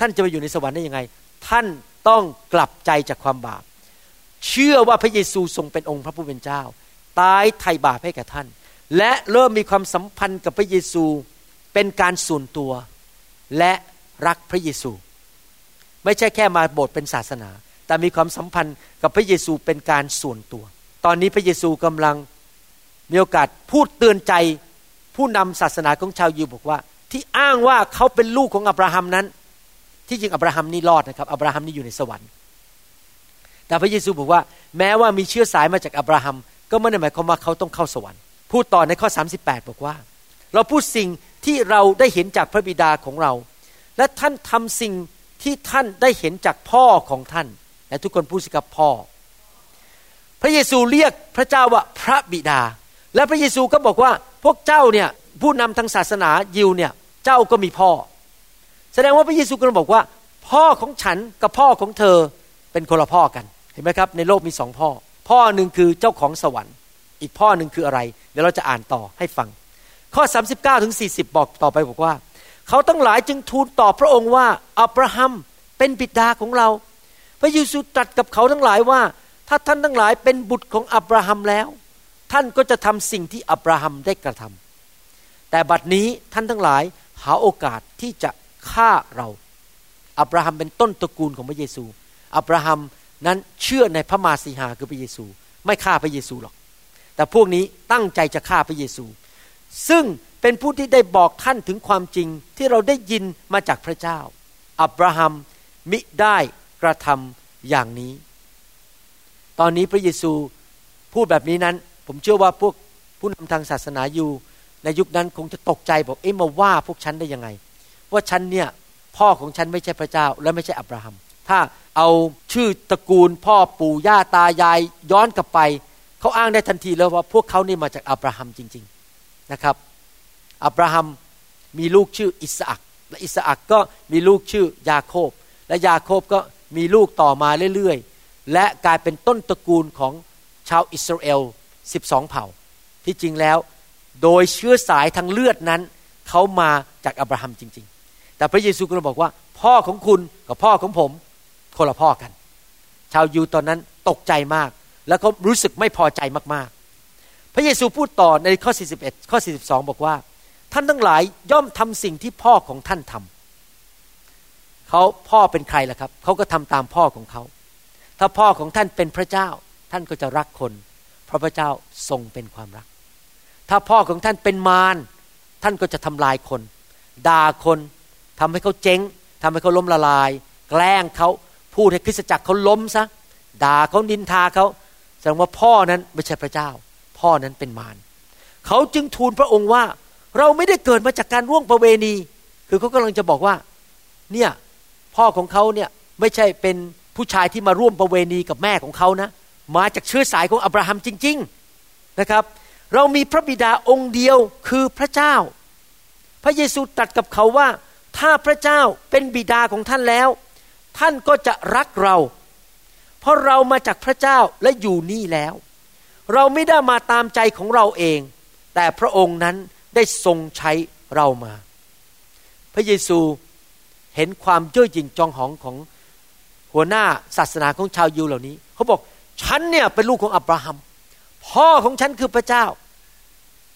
ท่านจะไปอยู่ในสวรรค์ได้ยังไง ท่านต้องกลับใจจากความบาป เชื่อว่าพระเยซูทรงเป็นองค์พระผู้เป็นเจ้า ตายไถ่บาปให้แก่ท่าน และเริ่มมีความสัมพันธ์กับพระเยซู เป็นการส่วนตัวและรักพระเยซู ไม่ใช่แค่มาโบสถ์เป็นศาสนา แต่มีความสัมพันธ์กับพระเยซูเป็นการส่วนตัว ตอนนี้พระเยซูกำลังมีโอกาสพูดเตือนใจผู้นำศาสนาของชาวยิวบอกว่า ที่อ้างว่าเขาเป็นลูกของอับราฮัมนั้น ที่จริงอับราฮัมนี่รอดนะครับอับราฮัมนี่อยู่ในสวรรค์ แต่พระเยซูบอกว่า แม้ว่ามีเชื้อสายมาจากอับราฮัมก็ไม่ได้หมายความว่าเขาต้องเข้าสวรรค์ พูดต่อในข้อ 38 บอกว่า เราพูดสิ่งที่เราได้เห็นจากพระบิดาของเรา และท่านทำสิ่งที่ท่านได้เห็นจากพ่อของท่านและทุกคนพูดสิกับพ่อ พระเยซูเรียกพระเจ้าว่าพระบิดา และพระเยซูก็บอกว่าพวกเจ้าเนี่ยผู้นำทางศาสนายิวเนี่ยเจ้าก็มีพ่อ แสดงว่าพระเยซูกำลังบอกว่า พ่อของฉันกับพ่อของเธอเป็นคนละพ่อกันเห็นไหมครับ ในโลกมีสองพ่อ พ่อหนึ่งคือเจ้าของสวรรค์ อีกพ่อหนึ่งคืออะไร เดี๋ยวเราจะอ่านต่อให้ฟัง ข้อ 39ถึง40 บอกต่อไปบอกว่า เขาตั้งหลายจึงทูลตอบพระองค์ว่าอับราฮัมเป็นบิดาของเรา พระเยซูตรัสกับเขาทั้งหลายว่า ถ้าท่านทั้งหลายเป็นบุตรของอับราฮัมแล้ว ท่านก็จะทำสิ่งที่อับราฮัมได้กระทำแต่บัดนี้ท่านทั้งหลายหาโอกาสที่จะฆ่าเราอับราฮัมเป็นต้นตระกูลของพระเยซู อับราฮัมนั้นเชื่อในพระมาสีหาคือพระเยซู ไม่ฆ่าพระเยซูหรอก แต่พวกนี้ตั้งใจจะฆ่าพระเยซู ซึ่งเป็นผู้ที่ได้บอกท่านถึงความจริงที่เราได้ยินมาจากพระเจ้า อับราฮัมมิได้กระทำอย่างนี้ ตอนนี้พระเยซูพูดแบบนี้นั้น ผมเชื่อว่าพวกผู้นำทางศาสนาอยู่ ในยุคนั้นคงจะตกใจบอกเอ๊ะมาว่าพวกฉันได้ยังไง ว่าฉันเนี่ยพ่อของฉันไม่ใช่พระเจ้า และไม่ใช่อับราฮัม ถ้าเอาชื่อตระกูลพ่อปู่ย่าตายายย้อนกลับไป เขาอ้างได้ทันทีแล้วว่าพวกเขานี่มาจากอับราฮัมจริง นะครับ อับราฮัมมีลูกชื่ออิสอักและอิสอักก็มีลูกชื่อยาโคบ และยาโคบก็มีลูกต่อมาเรื่อยๆ และกลายเป็นต้นตระกูลของชาวอิสราเอล 12 เผ่า ที่จริงแล้วโดยเชื้อสายทางเลือดนั้น เขามาจากอับราฮัมจริง ๆ แต่พระเยซูก็บอกว่า พ่อของคุณกับพ่อของผมคนละพ่อกัน ชาวยูตอนนั้นตกใจมาก แล้วก็รู้สึกไม่พอใจมากๆ พระเยซูพูดต่อในข้อ 41 ข้อ 42 บอกว่า ท่านทั้งหลายย่อมทำสิ่งที่พ่อของท่านทำเขาพ่อเป็นใครล่ะครับ เขาก็ทำตามพ่อของเขา ถ้าพ่อของท่านเป็นพระเจ้า ท่านก็จะรักคน เพราะพระเจ้าทรงเป็นความรัก ถ้าพ่อของท่านเป็นมารท่านก็จะทำลายคน ด่าคนทำให้เขาเจ๊งทำให้เขาล้มละลาย แกล้งเขาพูดให้คริสตจักรเขาล้มซะด่าเขานินทาเขาแสดงว่าพ่อนั้นไม่ใช่พระเจ้า พ่อนั้นเป็นมารเขาจึงทูลพระองค์ว่า เราไม่ได้เกิดมาจากการร่วงประเวณี คือเขากำลังจะบอกว่า เนี่ยพ่อของเขาเนี่ยไม่ใช่เป็นผู้ชายที่มาร่วมประเวณีกับแม่ของเขานะ มาจากเชื้อสายของอับราฮัมจริง ๆนะครับ เรามีพระบิดาองค์เดียวคือพระเจ้า พระเยซูตรัสกับเขาว่า ถ้าพระเจ้าเป็นบิดาของท่านแล้ว ท่านก็จะรักเรา เพราะเรามาจากพระเจ้าและอยู่นี่แล้ว เราไม่ได้มาตามใจของเราเอง แต่พระองค์นั้นได้ทรงใช้เรามา พระเยซูเห็นความเย่อหยิ่งจองหองของหัวหน้าศาสนาของชาวยิวเหล่านี้ เขาบอกฉันเนี่ยเป็นลูกของอับราฮัม พ่อของฉันคือพระเจ้า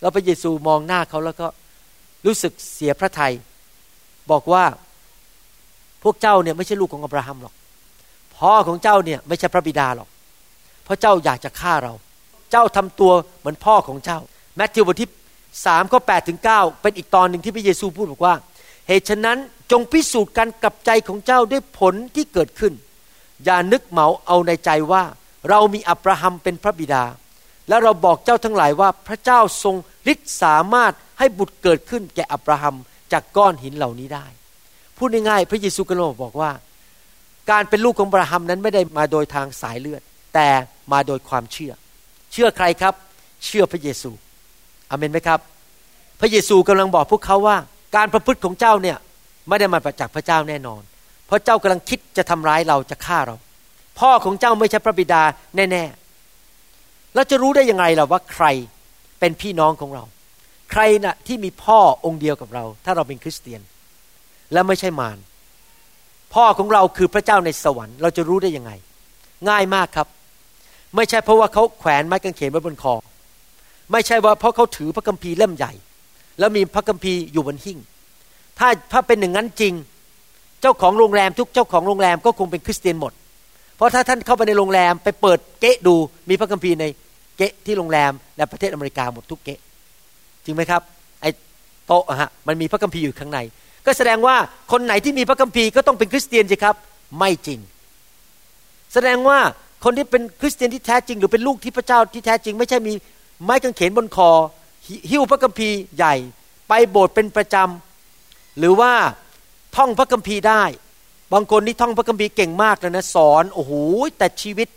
แล้วพระเยซูมองหน้าเขาแล้วก็รู้สึกเสียพระทยัยบอกว่าพวกเจ้าเนี่ยไม่ใช่ลูกของอับราฮัมหรอก พ่อของเจ้าเนี่ยไม่ใช่พระบิดาหรอก เพราะเจ้าอยากจะฆ่าเรา เจ้าทำตัวเหมือนพ่อของเจ้าแมทธิวบทที่สามข้อแปดถึงเก้าเป็นอีกตอนหนึ่งที่พระเยซูพูดบอกว่า เหตุฉะนั้นจงพิสูจน์กันกับใจของเจ้าด้วยผลที่เกิดขึ้น อย่านึกเหมาเอาในใจว่า เรามีอับราฮัมเป็นพระบิดา และเราบอกเจ้าทั้งหลายว่าพระเจ้าทรงฤทธิ์สามารถให้บุตรเกิดขึ้นแก่อับราฮัมจากก้อนหินเหล่านี้ได้ พูดง่ายๆพระเยซูกำลังบอกว่า การเป็นลูกของอับราฮัมนั้นไม่ได้มาโดยทางสายเลือด แต่มาโดยความเชื่อ เชื่อใครครับ เชื่อพระเยซูอเมนไหมครับ พระเยซูกำลังบอกพวกเขาว่า การประพฤติของเจ้าเนี่ยไม่ได้มาจากพระเจ้าแน่นอน เพราะเจ้ากำลังคิดจะทำร้ายเราจะฆ่าเรา พ่อของเจ้าไม่ใช่พระบิดาแน่ๆเราจะรู้ได้ยังไงล่ะว่าใครเป็นพี่น้องของเรา ใครนะ่ะที่มีพ่อองค์เดียวกับเรา ถ้าเราเป็นคริสเตียน และไม่ใช่มารพ่อของเราคือพระเจ้าในสวรรค์ เราจะรู้ได้ยังไง ง่ายมากครับ ไม่ใช่เพราะว่าเขาแขวนไม้กางเขนไว้บนคอ ไม่ใช่ว่าเพราะเขาถือพระคัมภีร์เล่มใหญ่ แล้วมีพระคัมภีร์อยู่บนหิ้ง ถ้าถ้าเป็นอย่างนั้นจริง เจ้าของโรงแรมทุกเจ้าของโรงแรมก็คงเป็นคริสเตียนหมด เพราะถ้าท่านเข้าไปในโรงแรมไปเปิดเก๊ะดูมีพระคัมภีร์ในเก๊ะที่โรงแรมในประเทศอเมริกาหมดทุกเก๊ะจริงไหมครับไอ้โต๊ะฮะมันมีพระคัมภีร์อยู่ข้างใน ก็แสดงว่าคนไหนที่มีพระคัมภีร์ก็ต้องเป็นคริสเตียนสิครับ ไม่จริง แสดงว่า คนที่เป็นคริสเตียนที่แท้จริง หรือเป็นลูกที่พระเจ้าที่แท้จริง ไม่ใช่มีไม้กางเขนบนคอ หิ้วพระคัมภีร์ใหญ่ ไปโบสถ์เป็นประจำหรือว่าท่องพระคัมภีร์ได้ บางคนนี่ท่องพระคัมภีร์เก่งมากเลยนะสอนโอ้โหแต่ชีวิต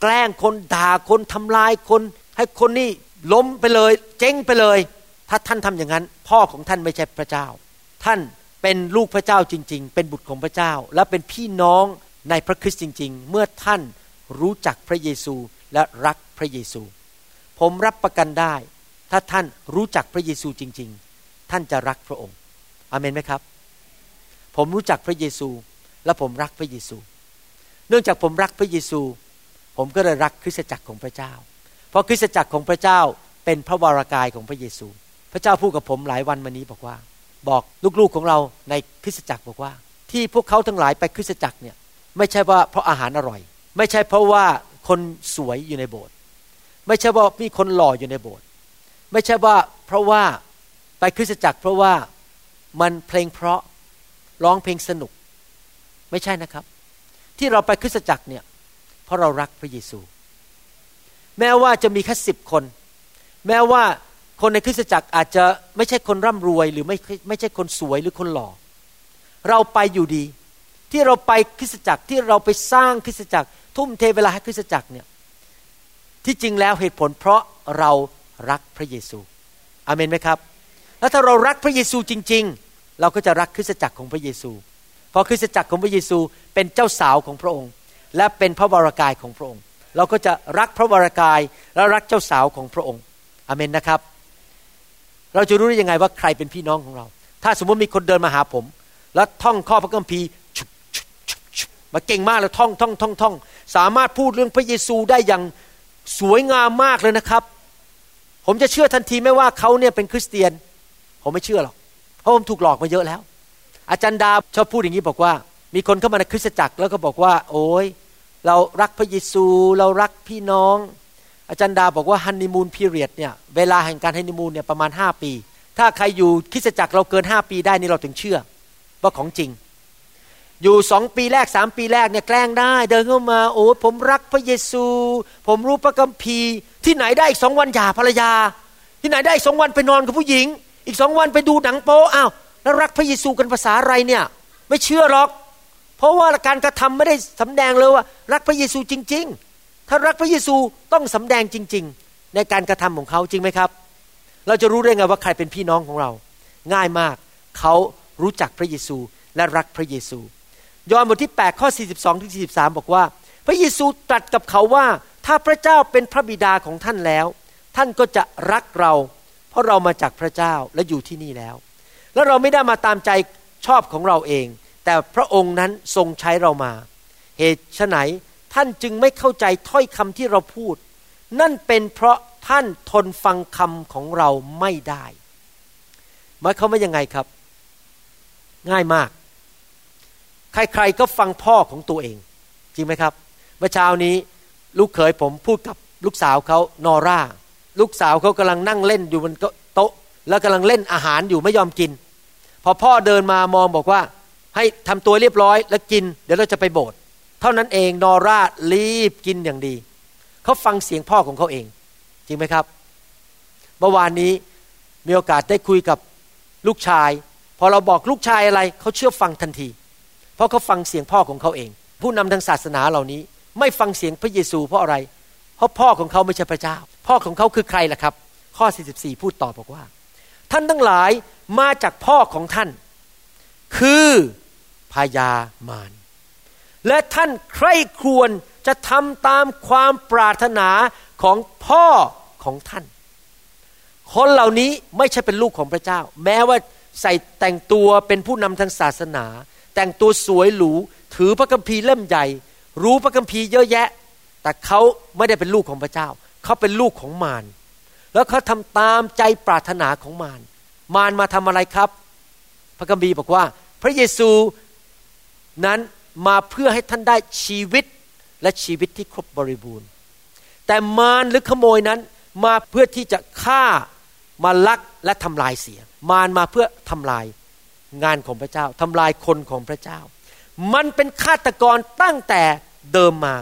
แกล้งคนด่าคนทำลายคน ให้คนนี่ล้มไปเลย เจ๊งไปเลย ถ้าท่านทำอย่างนั้น พ่อของท่านไม่ใช่พระเจ้า ท่านเป็นลูกพระเจ้าจริง ๆ เป็นบุตรของพระเจ้า และเป็นพี่น้องในพระคริสต์จริง ๆ เมื่อท่าน รู้จักพระเยซูและรักพระเยซู ผมรับประกันได้ ถ้าท่านรู้จักพระเยซูจริง ๆ ท่านจะรักพระองค์อเมนไหมครับ ผมรู้จักพระเยซูและผมรักพระเยซู เนื่องจากผมรักพระเยซู ผมก็เลยรักคริสตจักรของพระเจ้า เพราะคริสตจักรของพระเจ้าเป็นพระวรากายของพระเยซู พระเจ้าพูดกับผมหลายวันมานี้บอกว่า บอกลูกๆของเราในคริสตจักรบอกว่า ที่พวกเขาทั้งหลายไปคริสตจักรเนี่ยไม่ใช่ว่าเพราะอาหารอร่อย ไม่ใช่เพราะว่าคนสวยอยู่ในโบสถ์ไม่ใช่ว่ามีคนหล่ออยู่ในโบสถ์ไม่ใช่ว่าเพราะว่าไปคริสตจักรเพราะว่ามันเพลงเพราะร้องเพลงสนุก ไม่ใช่นะครับ ที่เราไปคริสตจักรเนี่ยเพราะเรารักพระเยซู แม้ว่าจะมีแค่สิบคน แม้ว่าคนในคริสตจักรอาจจะไม่ใช่คนร่ำรวยหรือไม่ไม่ใช่คนสวยหรือคนหล่อ เราไปอยู่ดี ที่เราไปคริสตจักรที่เราไปสร้างคริสตจักร ทุ่มเทเวลาให้คริสตจักรเนี่ยที่จริงแล้วเหตุผลเพราะเรารักพระเยซูอเมนไหมครับ แล้วถ้าเรารักพระเยซูจริง ๆ เราก็จะรักคริสตจักรของพระเยซู เพราะคริสตจักรของพระเยซูเป็นเจ้าสาวของพระองค์ และเป็นพระวรากายของพระองค์ เราก็จะรักพระวรากายและรักเจ้าสาวของพระองค์อเมนนะครับ เราจะรู้ได้ยังไงว่าใครเป็นพี่น้องของเรา ถ้าสมมติมีคนเดินมาหาผม แล้วท่องข้อพระคัมภีร์ มาเก่งมากแล้วท่องท่องท่องท่องสามารถพูดเรื่องพระเยซูได้อย่างสวยงามมากเลยนะครับ ผมจะเชื่อทันทีไม่ว่าเขาเนี่ยเป็นคริสเตียน ผมไม่เชื่อหรอกเพราะผมถูกหลอกมาเยอะแล้ว อาจารย์ดาชอบพูดอย่างนี้บอกว่า มีคนเข้ามาในคริสตจักรแล้วก็บอกว่า โอ้ยเรารักพระเยซูเรารักพี่น้อง อาจารย์ดาบอกว่าฮันนีมูนพีเรียดเนี่ยเวลาแห่งการฮันนีมูนเนี่ยประมาณห้าปี ถ้าใครอยู่คริสตจักรเราเกินห้าปีได้นี่เราถึงเชื่อว่าของจริง อยู่สองปีแรกสามปีแรกเนี่ยแกล้งได้ เดินเข้ามาโอ้ผมรักพระเยซู ผมรู้พระคัมภีร์ ที่ไหนได้อีกสองวันหย่าภรรยา ที่ไหนได้อีกสองวันไปนอนกับผู้หญิง อีกสองวันไปดูหนังโป๊อ้าวแล้วรักพระเยซูกันภาษาอะไรเนี่ย ไม่เชื่อหรอก เพราะว่าการกระทำไม่ได้สำแดงเลยว่า รักพระเยซูจริง ๆ ถ้ารักพระเยซูต้องสำแดงจริง ๆ ในการกระทำของเขาจริงไหมครับ เราจะรู้ได้ไงว่าใครเป็นพี่น้องของเรา ง่ายมากเขารู้จักพระเยซูและรักพระเยซู ยอห์นบทที่8ข้อ42ถึง43 บอกว่า พระเยซูตรัสกับเขาว่า ถ้าพระเจ้าเป็นพระบิดาของท่านแล้ว ท่านก็จะรักเรา เพราะเรามาจากพระเจ้าและอยู่ที่นี่แล้ว และเราไม่ได้มาตามใจชอบของเราเอง แต่พระองค์นั้นทรงใช้เรามา เหตุไฉนท่านจึงไม่เข้าใจถ้อยคำที่เราพูด นั่นเป็นเพราะท่านทนฟังคำของเราไม่ได้หมายเขามว่ายังไงครับ ง่ายมาก ใครๆก็ฟังพ่อของตัวเอง จริงไหมครับ เมื่อเช้านี้ลูกเขยผมพูดกับลูกสาวเขานอร่า ลูกสาวเขากำลังนั่งเล่นอยู่บนโต๊ะ แล้วกำลังเล่นอาหารอยู่ไม่ยอมกิน พอพ่อเดินมามองบอกว่า ให้ทำตัวเรียบร้อยแล้วกิน เดี๋ยวเราจะไปโบสถ์เท่านั้นเองนอร่ารีบกินอย่างดีเขาฟังเสียงพ่อของเขาเอง จริงไหมครับ เมื่อวานนี้มีโอกาสได้คุยกับลูกชาย พอเราบอกลูกชายอะไรเขาเชื่อฟังทันที เพราะเขาฟังเสียงพ่อของเขาเอง ผู้นำทางศาสนาเหล่านี้ ไม่ฟังเสียงพระเยซูเพราะอะไร เพราะพ่อของเขาไม่ใช่พระเจ้า พ่อของเขาคือใครล่ะครับ ข้อ 44 พูดต่อบอกว่า ท่านทั้งหลายมาจากพ่อของท่าน คือพยามารและท่านใครควญจะทำตามความปรารถนาของพ่อของท่าน คนเหล่านี้ไม่ใช่เป็นลูกของพระเจ้า แม้ว่าใส่แต่งตัวเป็นผู้นำทางศาสนา แต่งตัวสวยหรูถือพระคัมภีร์เล่มใหญ่ รู้พระคัมภีร์เยอะแยะ แต่เขาไม่ได้เป็นลูกของพระเจ้า เขาเป็นลูกของมารแล้วเขาทำตามใจปรารถนาของมารมารมาทำอะไรครับ พระคัมภีร์บอกว่า พระเยซูนั้นมาเพื่อให้ท่านได้ชีวิตและชีวิตที่ครบบริบูรณ์ แต่มารหรือขโมยนั้นมาเพื่อที่จะฆ่ามาลักและทำลายเสีย มารมาเพื่อทำลาย งานของพระเจ้าทำลายคนของพระเจ้า มันเป็นฆาตกรตั้งแต่เดิมมา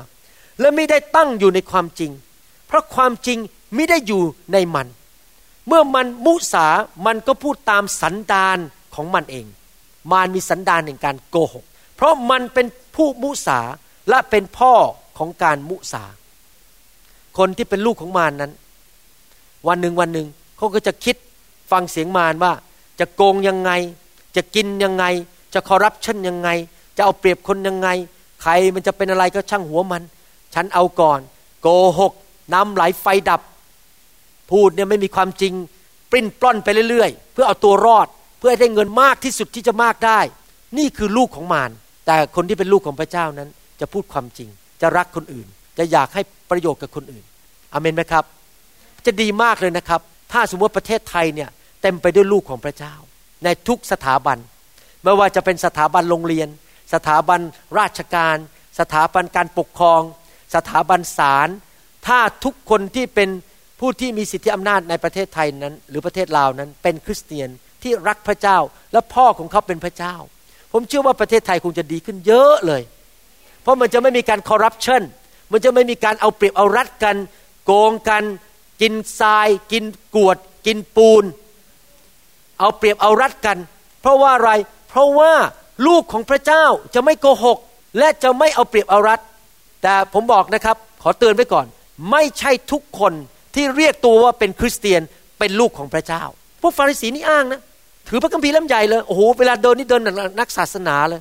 และไม่ได้ตั้งอยู่ในความจริง เพราะความจริงไม่ได้อยู่ในมัน เมื่อมันมุสามันก็พูดตามสันดานของมันเอง มารมีสันดานในการโกหก เพราะมันเป็นผู้มุสาและเป็นพ่อของการมุสา คนที่เป็นลูกของมารนนั้น วันหนึ่งวันหนึ่งเขาก็จะคิดฟังเสียงมารว่าจะโกงยังไง จะกินยังไง จะคอร์รัปชันยังไง จะเอาเปรียบคนยังไง ใครมันจะเป็นอะไรก็ช่างหัวมัน ฉันเอาก่อน โกหก น้ำไหลไฟดับ พูดเนี่ยไม่มีความจริง ปริ้นปล้อนไปเรื่อยๆ เพื่อเอาตัวรอด เพื่อให้ได้เงินมากที่สุดที่จะมากได้ นี่คือลูกของมารแต่คนที่เป็นลูกของพระเจ้านั้น จะพูดความจริง จะรักคนอื่น จะอยากให้ประโยชน์กับคนอื่นอเมนไหมครับ จะดีมากเลยนะครับ ถ้าสมมติประเทศไทยเนี่ยเต็มไปด้วยลูกของพระเจ้า ในทุกสถาบัน ไม่ว่าจะเป็นสถาบันโรงเรียน สถาบันราชการ สถาบันการปกครอง สถาบันศาลถ้าทุกคนที่เป็นผู้ที่มีสิทธิอำนาจในประเทศไทยนั้น หรือประเทศลาวนั้น เป็นคริสเตียนที่รักพระเจ้าและพ่อของเขาเป็นพระเจ้า ผมเชื่อว่าประเทศไทยคงจะดีขึ้นเยอะเลย เพราะมันจะไม่มีการคอร์รัปชันมันจะไม่มีการเอาเปรียบเอารัดกัน โกงกัน กินทราย กินกวด กินปูน เอาเปรียบเอารัดกัน เพราะว่าอะไร เพราะว่าลูกของพระเจ้าจะไม่โกหก และจะไม่เอาเปรียบเอารัด แต่ผมบอกนะครับ ขอเตือนไว้ก่อน ไม่ใช่ทุกคนที่เรียกตัวว่าเป็นคริสเตียนเป็นลูกของพระเจ้า พวกฟาริสีนี่อ้างนะ ถือพระคัมภีร์เล่มใหญ่เลย โอ้โห เวลาเดินนี่เดินนักศาสนาเลย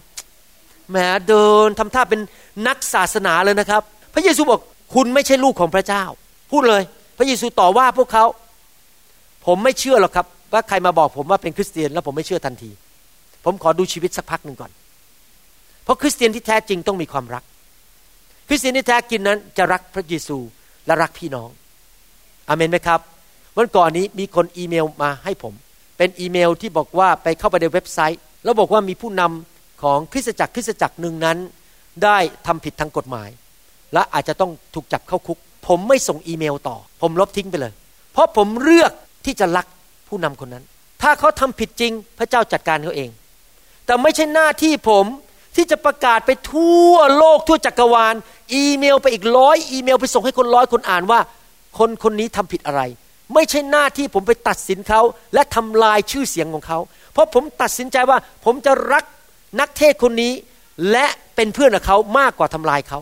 แหมเดินทำท่าเป็นนักศาสนาเลยนะครับ พระเยซูบอกคุณไม่ใช่ลูกของพระเจ้า พูดเลย พระเยซูต่อว่าพวกเขา ผมไม่เชื่อหรอกครับ ว่าใครมาบอกผมว่าเป็นคริสเตียนแล้วผมไม่เชื่อทันที ผมขอดูชีวิตสักพักหนึ่งก่อน เพราะคริสเตียนที่แท้จริงต้องมีความรัก คริสเตียนที่แท้จริงนั้นจะรักพระเยซูและรักพี่น้องอเมนไหมครับวันก่อนนี้มีคนอีเมลมาให้ผม เป็นอีเมลที่บอกว่าไปเข้าไปในเว็บไซต์ แล้วบอกว่ามีผู้นำของคริสตจักรคริสตจักรหนึ่งนั้น ได้ทำผิดทางกฎหมาย และอาจจะต้องถูกจับเข้าคุก ผมไม่ส่งอีเมลต่อ ผมลบทิ้งไปเลย เพราะผมเลือกที่จะรัก ผู้นำคนนั้น ถ้าเขาทำผิดจริง พระเจ้าจัดการเขาเอง แต่ไม่ใช่หน้าที่ผมที่จะประกาศไปทั่วโลกทั่วจักรวาล อีเมลไปอีกร้อยอีเมลไปส่งให้คนร้อยคนอ่านว่า คนคนนี้ทำผิดอะไร ไม่ใช่หน้าที่ผมไปตัดสินเขาและทำลายชื่อเสียงของเขา เพราะผมตัดสินใจว่าผมจะรักนักเทศคนนี้และเป็นเพื่อนกับเขามากกว่าทำลายเขา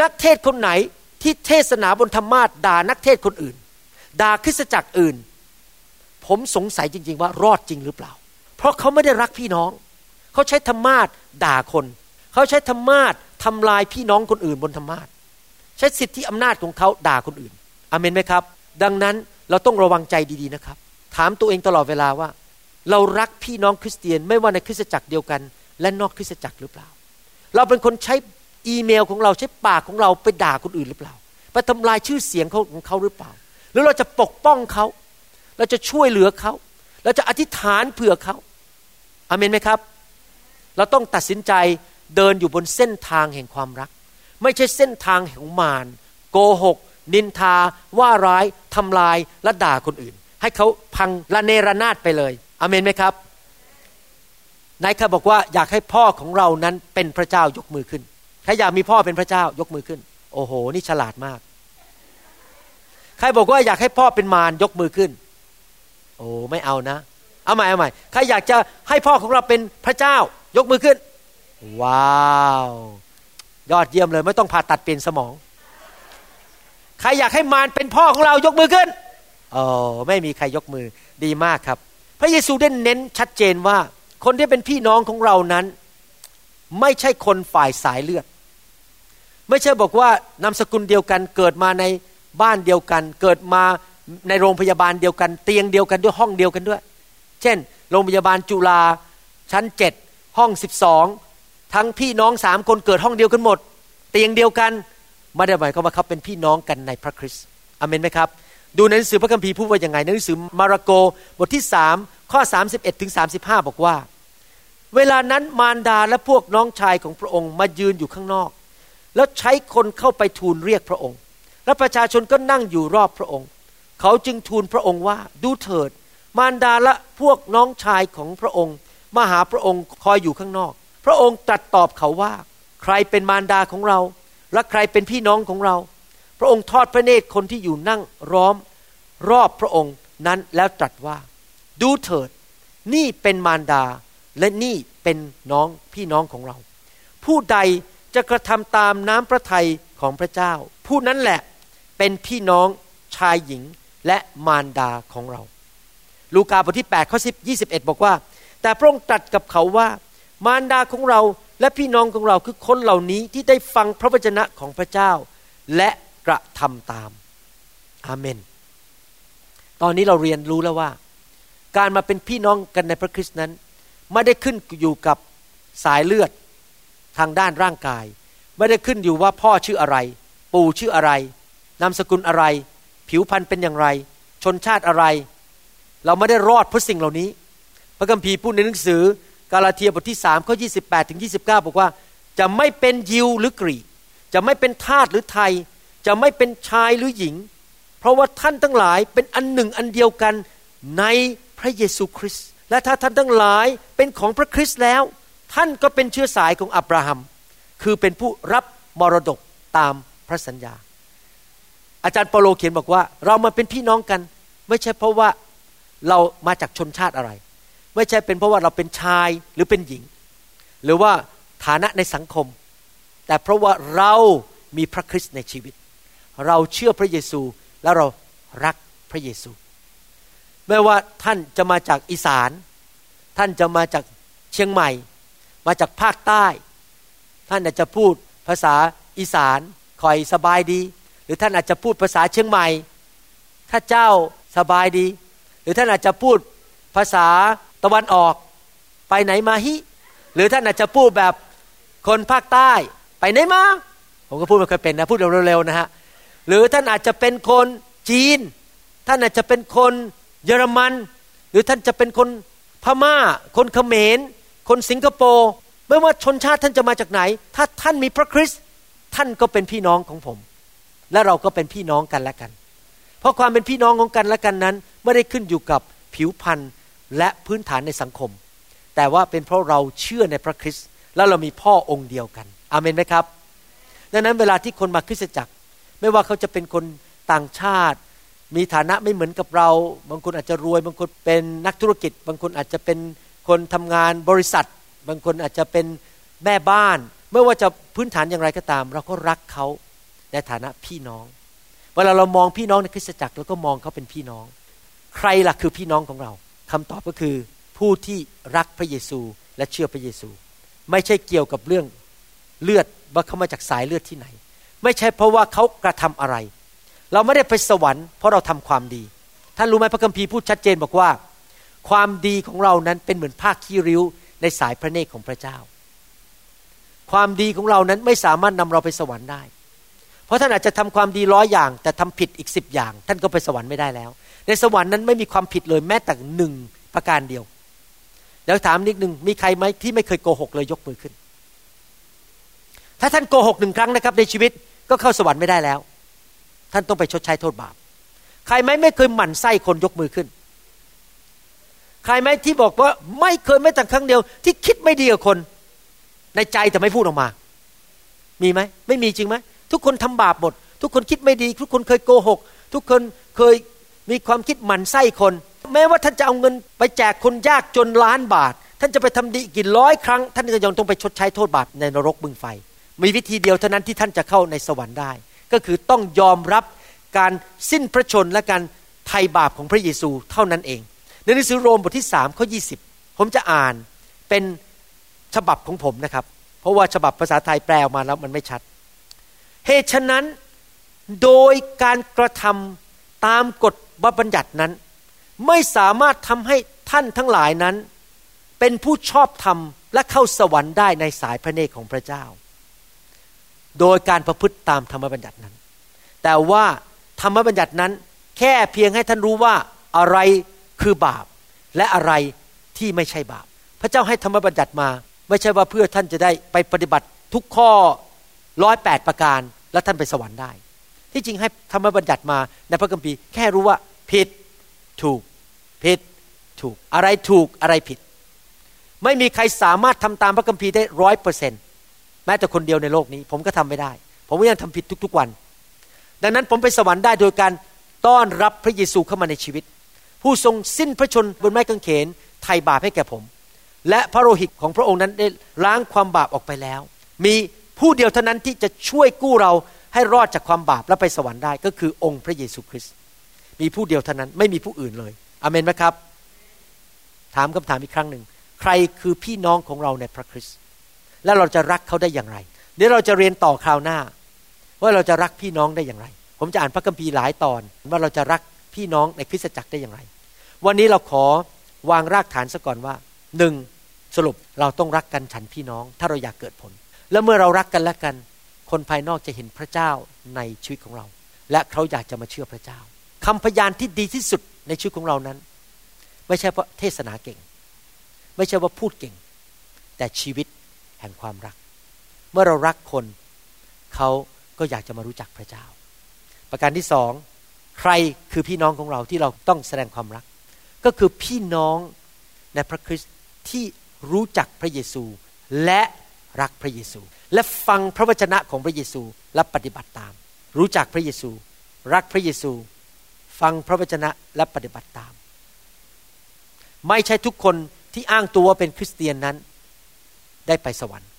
นักเทศคนไหนที่เทศนาบนธรรมาทด่านักเทศคนอื่น ด่าคริสตจักรอื่น ผมสงสัยจริง ๆ ว่ารอดจริงหรือเปล่า เพราะเขาไม่ได้รักพี่น้อง เขาใช้ธรรมาทด่าคน เขาใช้ธรรมาททำลายพี่น้องคนอื่นบนธรรมาทใช้สิทธิอำนาจของเขาด่าคนอื่นอเมนไหมครับ ดังนั้นเราต้องระวังใจดีๆนะครับ ถามตัวเองตลอดเวลาว่า เรารักพี่น้องคริสเตียนไม่ว่าในคริสตจักรเดียวกัน และนอกคริสตจักรหรือเปล่า เราเป็นคนใช้อีเมลของเราใช้ปากของเราไปด่าคนอื่นหรือเปล่า ไปทำลายชื่อเสียงของเขาหรือเปล่า หรือเราจะปกป้องเขา เราจะช่วยเหลือเขาเราจะอธิษฐานเผื่อเขาอเมนไหมครับ เราต้องตัดสินใจเดินอยู่บนเส้นทางแห่งความรัก ไม่ใช่เส้นทางแห่งมารโกหก นินทา ว่าร้ายทำลายและด่าคนอื่น ให้เขาพังละเนระนาดไปเลยอเมนไหมครับนายข้าบอกว่าอยากให้พ่อของเรานั้นเป็นพระเจ้ายกมือขึ้นใครอยากมีพ่อเป็นพระเจ้ายกมือขึ้น โอ้โห นี่ฉลาดมาก ใครบอกว่าอยากให้พ่อเป็นมารยกมือขึ้น อ้ไม่เอานะ เอาใหม่เอาใหม่ใครอยากจะให้พ่อของเราเป็นพระเจ้า ยกมือขึ้น ว้าว ยอดเยี่ยมเลยไม่ต้องผ่าตัดเปลี่ยนสมอง ใครอยากให้มารเป็นพ่อของเรายกมือขึ้นโอ้ไม่มีใครยกมือดีมากครับ พระเยซูได้เน้นชัดเจนว่า คนที่เป็นพี่น้องของเรานั้น ไม่ใช่คนฝ่ายสายเลือด ไม่ใช่บอกว่านามสกุลเดียวกัน เกิดมาในบ้านเดียวกัน เกิดมา ในโรงพยาบาลเดียวกัน เตียงเดียวกันด้วยห้องเดียวกันด้วย เช่น โรงพยาบาลจุฬาชั้นเจ็ดห้องสิบสองทั้งพี่น้องสามคนเกิดห้องเดียวกันหมด เตียงเดียวกันไม่ได้หมายความว่าเขาเป็นพี่น้องกันในพระคริสต์อเมนไหมครับ ดูในหนังสือพระคัมภีร์พูดว่าอย่างไงในหนังสือมาระโกบทที่สามข้อ31ถึง35บอกว่า เวลานั้นมารดาและพวกน้องชายของพระองค์มายืนอยู่ข้างนอก แล้วใช้คนเข้าไปทูลเรียกพระองค์ และประชาชนก็นั่งอยู่รอบพระองค์ เขาจึงทูลพระองค์ว่าดูเถิด มารดาและพวกน้องชายของพระองค์มาหาพระองค์คอยอยู่ข้างนอก พระองค์ตรัสตอบเขาว่า ใครเป็นมารดาของเรา และใครเป็นพี่น้องของเรา พระองค์ทอดพระเนตรคนที่อยู่นั่งร้อมรอบพระองค์นั้นแล้วตรัสว่า ดูเถิด นี่เป็นมารดาและนี่เป็นน้องพี่น้องของเรา ผู้ใดจะกระทำตามน้ำพระทัยของพระเจ้า ผู้นั้นแหละเป็นพี่น้องชายหญิง และมารดาของเรา ลูกาบทที่8ข้อ10 21 บอกว่า แต่พระองค์ตรัสกับเขาว่า มารดาของเราและพี่น้องของเราคือคนเหล่านี้ที่ได้ฟังพระวจนะของพระเจ้า และกระทำตาม อาเมน ตอนนี้เราเรียนรู้แล้วว่า การมาเป็นพี่น้องกันในพระคริสต์นั้น ไม่ได้ขึ้นอยู่กับสายเลือดทางด้านร่างกาย ไม่ได้ขึ้นอยู่ว่าพ่อชื่ออะไร ปู่ชื่ออะไร นามสกุลอะไร ผิวพรรณเป็นอย่างไร ชนชาติอะไร เราไม่ได้รอดเพราะสิ่งเหล่านี้ พระคัมภีร์พูดในหนังสือกาลาเทียบทที่3ข้อ28ถึง29บอกว่า จะไม่เป็นยิวหรือกรีก จะไม่เป็นทาสหรือไทย จะไม่เป็นชายหรือหญิง เพราะว่าท่านทั้งหลายเป็นอันหนึ่งอันเดียวกันในพระเยซูคริสต์และถ้าท่านทั้งหลายเป็นของพระคริสต์แล้ว ท่านก็เป็นเชื้อสายของอับราฮัม คือเป็นผู้รับมรดกตามพระสัญญา อาจารย์เปโลเขียนบอกว่า เรามาเป็นพี่น้องกัน ไม่ใช่เพราะว่าเรามาจากชนชาติอะไร ไม่ใช่เป็นเพราะว่าเราเป็นชายหรือเป็นหญิง หรือว่าฐานะในสังคม แต่เพราะว่าเรามีพระคริสต์ในชีวิต เราเชื่อพระเยซูและเรารักพระเยซู ไม่ว่าท่านจะมาจากอีสาน ท่านจะมาจากเชียงใหม่ มาจากภาคใต้ ท่านอาจจะพูดภาษาอีสานคอยสบายดี หรือท่านอาจจะพูดภาษาเชียงใหม่ข้าเจ้าสบายดี หรือท่านอาจจะพูดภาษาตะวันออกไปไหนมาฮิ หรือท่านอาจจะพูดแบบคนภาคใต้ไปไหนมา ผมก็พูดไม่เคยเป็นนะพูดเร็วๆนะฮะ หรือท่านอาจจะเป็นคนจีน ท่านอาจจะเป็นคนเยอรมัน หรือท่านจะเป็นคนพมา่า คนเขมร คนสิงคโปร์ไม่ว่าชนชาติท่านจะมาจากไหน ถ้าท่านมีพระคริสต์ท่านก็เป็นพี่น้องของผม และเราก็เป็นพี่น้องกันและกัน เพราะความเป็นพี่น้องของกันและกันนั้น ไม่ได้ขึ้นอยู่กับผิวพรรณและพื้นฐานในสังคม แต่ว่าเป็นเพราะเราเชื่อในพระคริสต์แล้วเรามีพ่อองค์เดียวกันอเมนไหมครับ ดังนั้นเวลาที่คนมาคริสตจักร ไม่ว่าเขาจะเป็นคนต่างชาติ มีฐานะไม่เหมือนกับเรา บางคนอาจจะรวย บางคนเป็นนักธุรกิจ บางคนอาจจะเป็นคนทำงานบริษัท บางคนอาจจะเป็นแม่บ้าน ไม่ว่าจะพื้นฐานอย่างไรก็ตาม เราก็รักเขา ในฐานะพี่น้อง เวลาเรามองพี่น้องในคริสตจักรเราก็มองเขาเป็นพี่น้อง ใครล่ะคือพี่น้องของเราคำตอบก็คือผู้ที่รักพระเยซูและเชื่อพระเยซู ไม่ใช่เกี่ยวกับเรื่องเลือดว่าเขามาจากสายเลือดที่ไหน ไม่ใช่เพราะว่าเขากระทำอะไร เราไม่ได้ไปสวรรค์เพราะเราทำความดีท่านรู้ไหมพระคัมภีร์พูดชัดเจนบอกว่า ความดีของเรานั้นเป็นเหมือนผ้าขี้ริ้วในสายพระเนตรของพระเจ้า ความดีของเรานั้นไม่สามารถนำเราไปสวรรค์ได้ ราะท่านอาจจะทำความดีร้อยอย่าง แต่ทำผิดอีกสิบอย่าง ท่านก็ไปสวรรค์ไม่ได้แล้ว ในสวรรค์นั้นไม่มีความผิดเลยแม้แต่หนึ่งประการเดียวเดี๋ยวถามนิดหนึ่งมีใครไหมที่ไม่เคยโกหกเลยยกมือขึ้น ถ้าท่านโกหกหนึ่งครั้งนะครับ ในชีวิตก็เข้าสวรรค์ไม่ได้แล้ว ท่านต้องไปชดใช้โทษบาป ใครไหมไม่เคยหมั่นไส้คนยกมือขึ้น ใครไหมที่บอกว่าไม่เคยแม้แต่ครั้งเดียว ที่คิดไม่ดีกับคน ในใจแต่ไม่พูดออกมา มีไหมไม่มีจริงไหม ทุกคนทำบาปหมด ทุกคนคิดไม่ดี ทุกคนเคยโกหก ทุกคนเคยมีความคิดหมั่นไส้คน แม้ว่าท่านจะเอาเงินไปแจกคนยากจนล้านบาท ท่านจะไปทำดีกี่ร้อยครั้ง ท่านก็ยังต้องไปชดใช้โทษบาปในนรกบึงไฟ มีวิธีเดียวเท่านั้นที่ท่านจะเข้าในสวรรค์ได้ ก็คือต้องยอมรับการสิ้นพระชนและการไถ่บาปของพระเยซูเท่านั้นเอง ในหนังสือโรมบทที่สามข้อยีผมจะอ่านเป็นฉบับของผมนะครับ เพราะว่าฉบับภาษาไทยแปลออกมาแล้วมันไม่ชัด เหตุฉะนั้นโดยการกระทำตามกฎบัญญัตินั้น ไม่สามารถทำให้ท่านทั้งหลายนั้น เป็นผู้ชอบธรรมและเข้าสวรรค์ได้ในสายพระเนตรของพระเจ้า โดยการประพฤติตามธรรมบัญญัตินั้น แต่ว่าธรรมบัญญัตินั้น แค่เพียงให้ท่านรู้ว่าอะไรคือบาปและอะไรที่ไม่ใช่บาป พระเจ้าให้ธรรมบัญญัติมา ไม่ใช่ว่าเพื่อท่านจะได้ไปปฏิบัติทุกข้อ ร้อยแปดประการแล้วท่านไปสวรรค์ได้ ที่จริงให้ธรรมบัญญัติมาในพระคัมภีร์แค่รู้ว่าผิดถูกผิดถูกอะไรถูกอะไรผิด ไม่มีใครสามารถทำตามพระคัมภีร์ได้ร้อยเปอร์เซ็นต์แม้แต่คนเดียวในโลกนี้ ผมก็ทำไม่ได้ ผมก็ยังทำผิดทุกๆวัน ดังนั้นผมไปสวรรค์ได้โดยการต้อนรับพระเยซูเข้ามาในชีวิต ผู้ทรงสิ้นพระชนบนไม้กางเขนไถ่บาปให้แก่ผม และพระโลหิตของพระองค์นั้นได้ล้างความบาปออกไปแล้ว มี ผู้เดียวเท่านั้นที่จะช่วยกู้เราให้รอดจากความบาปและไปสวรรค์ได้ก็คือองค์พระเยซูคริสต์มีผู้เดียวเท่านั้นไม่มีผู้อื่นเลยอเมนไหมครับ ถามคำถามอีกครั้งหนึ่งใครคือพี่น้องของเราในพระคริสต์และเราจะรักเขาได้อย่างไรเดี๋ยวเราจะเรียนต่อคราวหน้า ว่าเราจะรักพี่น้องได้อย่างไร ผมจะอ่านพระคัมภีร์หลายตอน ว่าเราจะรักพี่น้องในคริสตจักรได้อย่างไร วันนี้เราขอวางรากฐานซะก่อนว่าหนึ่งสรุปเราต้องรักกันฉันพี่น้อง ถ้าเราอยากเกิดผล แล้วเมื่อเรารักกันและกัน คนภายนอกจะเห็นพระเจ้าในชีวิตของเรา และเขาอยากจะมาเชื่อพระเจ้าคำพยานที่ดีที่สุดในชีวิตของเรานั้น ไม่ใช่เพราะเทศนาเก่ง ไม่ใช่ว่าพูดเก่ง แต่ชีวิตแห่งความรัก เมื่อเรารักคนเขาก็อยากจะมารู้จักพระเจ้า ประการที่สองใครคือพี่น้องของเราที่เราต้องแสดงความรัก ก็คือพี่น้องในพระคริสต์ที่รู้จักพระเยซู และ รักพระเยซู และฟังพระวจนะของพระเยซูและปฏิบัติตาม รู้จักพระเยซู รักพระเยซู ฟังพระวจนะและปฏิบัติตาม ไม่ใช่ทุกคนที่อ้างตัวว่าเป็นคริสเตียนนั้น ได้ไปสวรรค์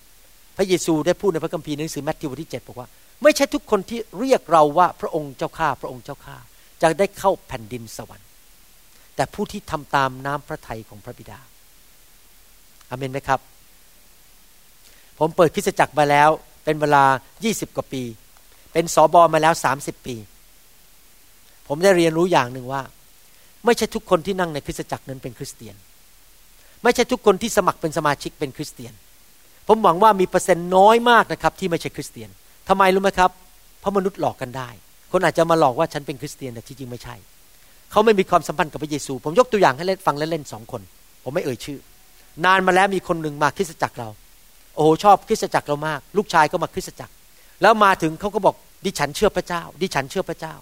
พระเยซูได้พูดในพระคัมภีร์หนังสือแมทธิวบทที่7บอกว่า ไม่ใช่ทุกคนที่เรียกเราว่าพระองค์เจ้าข้าพระองค์เจ้าข้าจะได้เข้าแผ่นดินสวรรค์ แต่ผู้ที่ทำตามน้ำพระทัยของพระบิดาอเมนไหมครับ ผมเปิดคริสตจักรมาแล้ว เป็นเวลา 20 กว่าปี เป็นสอบอมาแล้ว 30 ปี ผมได้เรียนรู้อย่างหนึ่งว่า ไม่ใช่ทุกคนที่นั่งในคริสตจักรนั้นเป็นคริสเตียน ไม่ใช่ทุกคนที่สมัครเป็นสมาชิกเป็นคริสเตียน ผมหวังว่ามีเปอร์เซ็นต์น้อยมากนะครับ ที่ไม่ใช่คริสเตียนทำไมรู้ไหมครับ เพราะมนุษย์หลอกกันได้ คนอาจจะมาหลอกว่าฉันเป็นคริสเตียนแต่ที่จริงไม่ใช่ เขาไม่มีความสัมพันธ์กับพระเยซู ผมยกตัวอย่างให้เล่นฟังเล่นๆสองคน ผมไม่เอ่ยชื่อ นานมาแล้วมีคนหนึ่งมาคริสตจักรเรา โอ้โหชอบคริสตจักรเรามาก ลูกชายก็มาคริสตจักร แล้วมาถึงเขาก็บอกดิฉันเชื่อพระเจ้า ดิฉันเชื่อพระเจ้า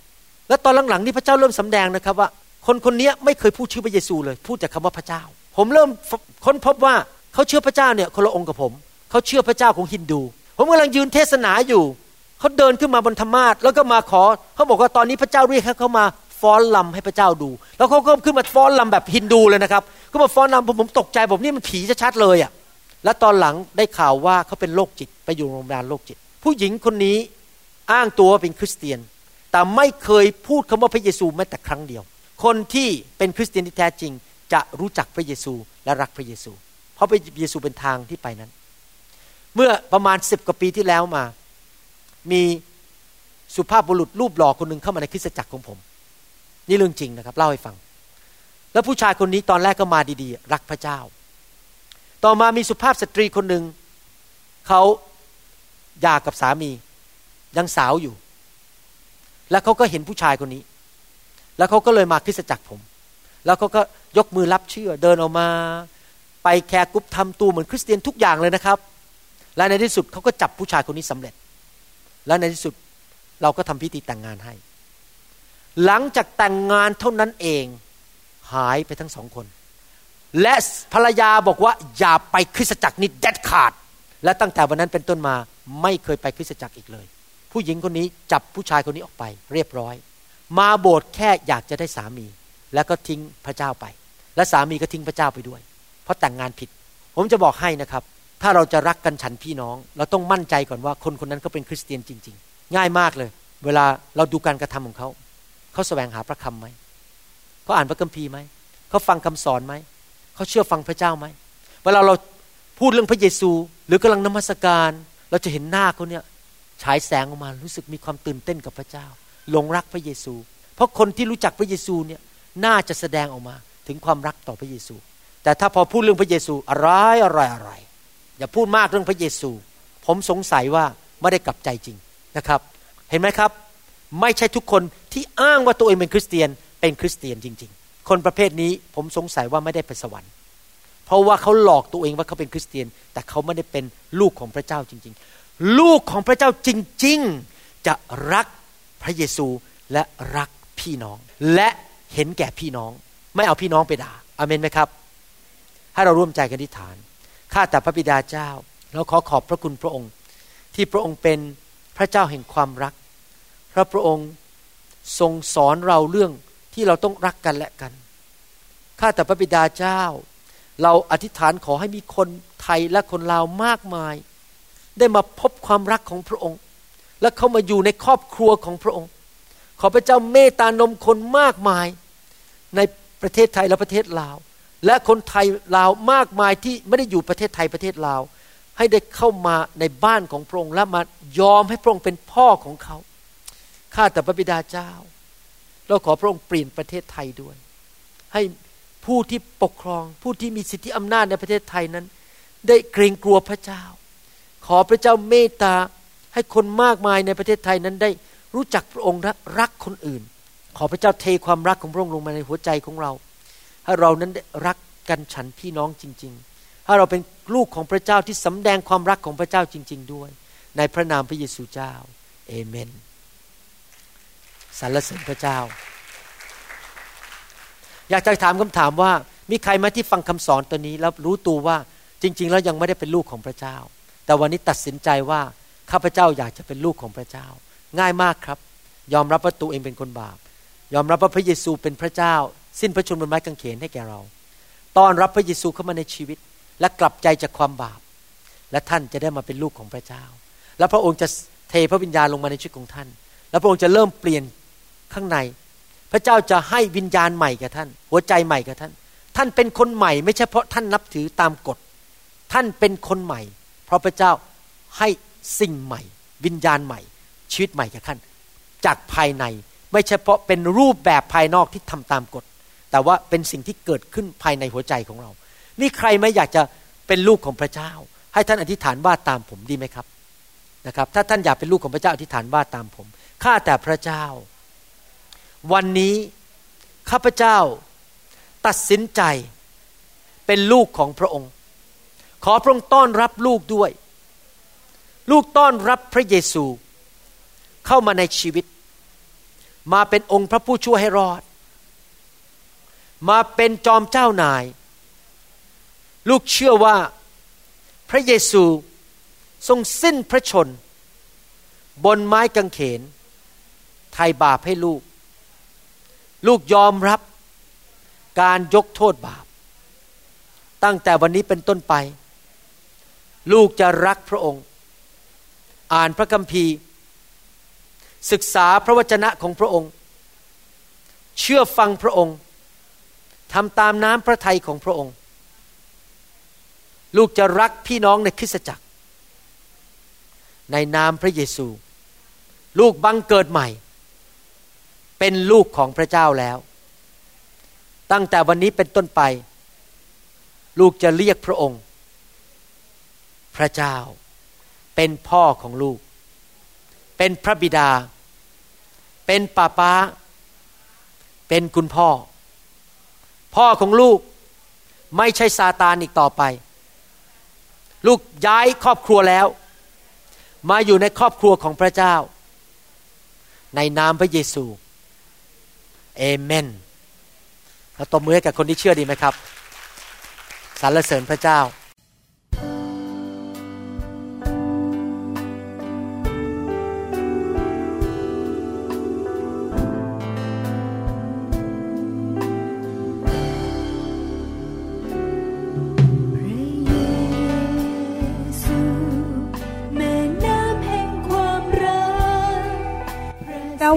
แล้วตอนหลังๆนี่พระเจ้าเริ่มสำแดงนะครับว่า คนคนนี้ไม่เคยพูดชื่อพระเยซูเลย พูดแต่คาว่าพระเจ้า ผมเริ่มค้นพบว่าเขาเชื่อพระเจ้าเนี่ยคนละองค์กับผมเขาเชื่อพระเจ้าของฮินดู ผมกำลังยืนเทศนาอยู่เขาเดินขึ้นมาบนธรรมาทแล้วก็มาขอเขาบอกว่าตอนนี้พระเจ้าเรียกให้เขามาฟ้อนลำให้พระเจ้าดู แล้วเขาก็ขึ้นมาฟ้อนลำแบบฮินดูเลยนะครับก็มาฟ้อนลำผมผมตกใจผมนี่มันผีชัดเลยอะ่ะ แล้วตอนหลังได้ข่าวว่าเขาเป็นโรคจิตไปอยู่โรงพยาบาลโรคจิต ผู้หญิงคนนี้อ้างตัวเป็นคริสเตียน แต่ไม่เคยพูดคำว่าพระเยซูแม้แต่ครั้งเดียว คนที่เป็นคริสเตียนที่แท้จริง จะรู้จักพระเยซูและรักพระเยซู เพราะพระเยซูเป็นทางที่ไปนั้น เมื่อประมาณสิบกว่าปีที่แล้วมา มีสุภาพบุรุษรูปหล่อคนหนึ่งเข้ามาในคริสตจักรของผม นี่เรื่องจริงนะครับ เล่าให้ฟัง แล้วผู้ชายคนนี้ตอนแรกก็มาดีๆ รักพระเจ้า ต่อมามีสุภาพสตรีคนหนึ่งเขาหย่ากับสามี ยังสาวอยู่ แล้วเขาก็เห็นผู้ชายคนนี้ แล้วเขาก็เลยมาคริสตจักรผม แล้วเขาก็ยกมือรับเชื่อ เดินออกมาไปแคร์กุ๊บทำตัวเหมือนคริสเตียนทุกอย่างเลยนะครับ และในที่สุดเขาก็จับผู้ชายคนนี้สำเร็จ และในที่สุดเราก็ทำพิธีแต่งงานให้ หลังจากแต่งงานเท่านั้นเอง หายไปทั้งสองคน และภรรยาบอกว่าอย่าไปคริสตจักรนี้เด็ดขาด และตั้งแต่วันนั้นเป็นต้นมาไม่เคยไปคริสตจักรอีกเลย ผู้หญิงคนนี้จับผู้ชายคนนี้ออกไป เรียบร้อย มาโบสถ์แค่อยากจะได้สามี แล้วก็ทิ้งพระเจ้าไป และสามีก็ทิ้งพระเจ้าไปด้วย เพราะแต่งงานผิด ผมจะบอกให้นะครับ ถ้าเราจะรักกันฉันพี่น้อง เราต้องมั่นใจก่อนว่าคนคนนั้นเขาเป็นคริสเตียนจริง ๆ ง่ายมากเลย เวลาเราดูการกระทำของเขาเขาแสวงหาพระคำไหมเขาอ่านพระคัมภีร์ไหมเขาฟังคำสอนไหม เขาเชื่อฟังพระเจ้าไหมเวลาเราพูดเรื่องพระเยซู หรือกำลังนมัสการ เราจะเห็นหน้าเขาเนี่ยฉายแสงออกมารู้สึกมีความตื่นเต้นกับพระเจ้าหลงรักพระเยซู เพราะคนที่รู้จักพระเยซูเนี่ยน่าจะแสดงออกมาถึงความรักต่อพระเยซู แต่ถ้าพอพูดเรื่องพระเยซูอะไรอะไรอะไรอย่าพูดมากเรื่องพระเยซู ผมสงสัยว่าไม่ได้กลับใจจริงนะครับ เห็นไหมครับ ไม่ใช่ทุกคนที่อ้างว่าตัวเองเป็นคริสเตียนเป็นคริสเตียนจริงๆ คนประเภทนี้ผมสงสัยว่าไม่ได้ไปสวรรค์ เพราะว่าเขาหลอกตัวเองว่าเขาเป็นคริสเตียน แต่เขาไม่ได้เป็นลูกของพระเจ้าจริง ๆ ลูกของพระเจ้าจริง ๆ จะรักพระเยซูและรักพี่น้อง และเห็นแก่พี่น้อง ไม่เอาพี่น้องไปด่าอเมนไหมครับ ให้เราร่วมใจกันอธิษฐานข้าแต่พระบิดาเจ้าเราขอขอบพระคุณพระองค์ ที่พระองค์เป็นพระเจ้าแห่งความรัก พระพระองค์ทรงสอนเราเรื่อง ที่เราต้องรักกันและกัน ข้าแต่พระบิดาเจ้า เราอธิษฐานขอให้มีคนไทยและคนลาวมากมาย ได้มาพบความรักของพระองค์ และเข้ามาอยู่ในครอบครัวของพระองค์ ขอพระเจ้าเมตตานมคนมากมาย ในประเทศไทยและประเทศลาว และคนไทยลาวมากมายที่ไม่ได้อยู่ประเทศไทยประเทศลาว ให้ได้เข้ามาในบ้านของพระองค์และมายอมให้พระองค์เป็นพ่อของเขาข้าแต่พระบิดาเจ้า เราขอพระองค์เปลี่ยนประเทศไทยด้วย ให้ผู้ที่ปกครอง ผู้ที่มีสิทธิอำนาจในประเทศไทยนั้น ได้เกรงกลัวพระเจ้า ขอพระเจ้าเมตตาให้คนมากมายในประเทศไทยนั้นได้รู้จักพระองค์และรักคนอื่น ขอพระเจ้าเทความรักของพระองค์ลงมาในหัวใจของเรา ให้เรานั้นรักกันฉันพี่น้องจริง ๆ ให้เราเป็นลูกของพระเจ้าที่สำแดงความรักของพระเจ้าจริง ๆ ด้วย ในพระนามพระเยซูเจ้า เอเมน สรรเสริญพระเจ้า อยากจะถามคำถามว่า มีใครมาที่ฟังคำสอนตัวนี้ แล้วรู้ตัวว่าจริง ๆ แล้วยังไม่ได้เป็นลูกของพระเจ้า แต่วันนี้ตัดสินใจว่าข้าพเจ้าอยากจะเป็นลูกของพระเจ้า ง่ายมากครับ ยอมรับว่าตัวเองเป็นคนบาป ยอมรับว่าพระเยซูเป็นพระเจ้า สิ้นพระชนม์บนไม้กางเขนให้แก่เราต้อนรับพระเยซูเข้ามาในชีวิต และกลับใจจากความบาป และท่านจะได้มาเป็นลูกของพระเจ้า แล้วพระองค์จะเทพระวิญญาณลงมาในชีวิตของท่าน แล้วพระองค์จะเริ่มเปลี่ยน ข้างใน พระเจ้าจะให้วิญญาณใหม่กับท่าน หัวใจใหม่กับท่าน ท่านเป็นคนใหม่ ไม่ใช่เพราะท่านนับถือตามกฎ ท่านเป็นคนใหม่ เพราะพระเจ้าให้สิ่งใหม่ วิญญาณใหม่ ชีวิตใหม่กับท่าน จากภายในไม่ใช่เพราะเป็นรูปแบบภายนอกที่ทำตามกฎ แต่ว่าเป็นสิ่งที่เกิดขึ้นภายในหัวใจของเรา มีใครไหมอยากจะเป็นลูกของพระเจ้า ให้ท่านอธิษฐานว่าตามผมดีไหมครับนะครับ ถ้าท่านอยากเป็นลูกของพระเจ้าอธิษฐานว่าตามผมข้าแต่พระเจ้า วันนี้ข้าพเจ้าตัดสินใจเป็นลูกของพระองค์ ขอพระองค์ต้อนรับลูกด้วย ลูกต้อนรับพระเยซูเข้ามาในชีวิต มาเป็นองค์พระผู้ช่วยให้รอด มาเป็นจอมเจ้านาย ลูกเชื่อว่าพระเยซูทรงสิ้นพระชน บนไม้กางเขนไทยบาปให้ลูก ลูกยอมรับการยกโทษบาป ตั้งแต่วันนี้เป็นต้นไป ลูกจะรักพระองค์ อ่านพระคัมภีร์ ศึกษาพระวจนะของพระองค์ เชื่อฟังพระองค์ทำตามน้ำพระทัยของพระองค์ ลูกจะรักพี่น้องในคริสตจักร ในนามพระเยซู ลูกบังเกิดใหม่ เป็นลูกของพระเจ้าแล้ว ตั้งแต่วันนี้เป็นต้นไป ลูกจะเรียกพระองค์ พระเจ้า เป็นพ่อของลูก เป็นพระบิดา เป็นป้าป้า เป็นคุณพ่อ พ่อของลูกไม่ใช่ซาตานอีกต่อไป ลูกย้ายครอบครัวแล้ว มาอยู่ในครอบครัวของพระเจ้า ในนามพระเยซู เอเมนเราตบมือให้กับคนที่เชื่อดีไหมครับสรรเสริญพระเจ้า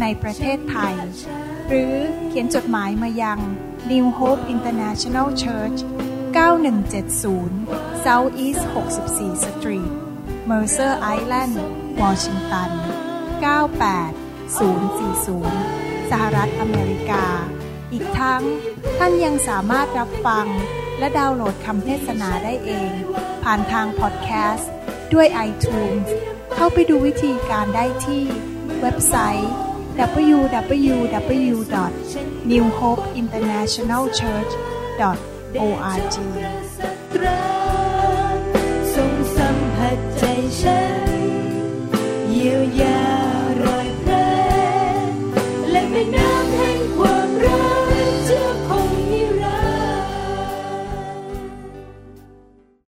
ในประเทศไทย หรือเขียนจดหมายมายัง New Hope International Church 9170 South East 64 Street Mercer Island Washington 98040 สหรัฐอเมริกา อีกทั้งท่านยังสามารถรับฟัง และดาวน์โหลดคำเทศนาได้เอง ผ่านทางพอดแคสต์ ด้วย iTunes เข้าไปดูวิธีการได้ที่เว็บไซต์ www.newhopeinternationalchurch.org ทรงสัมผัสใจฉันเยียวยา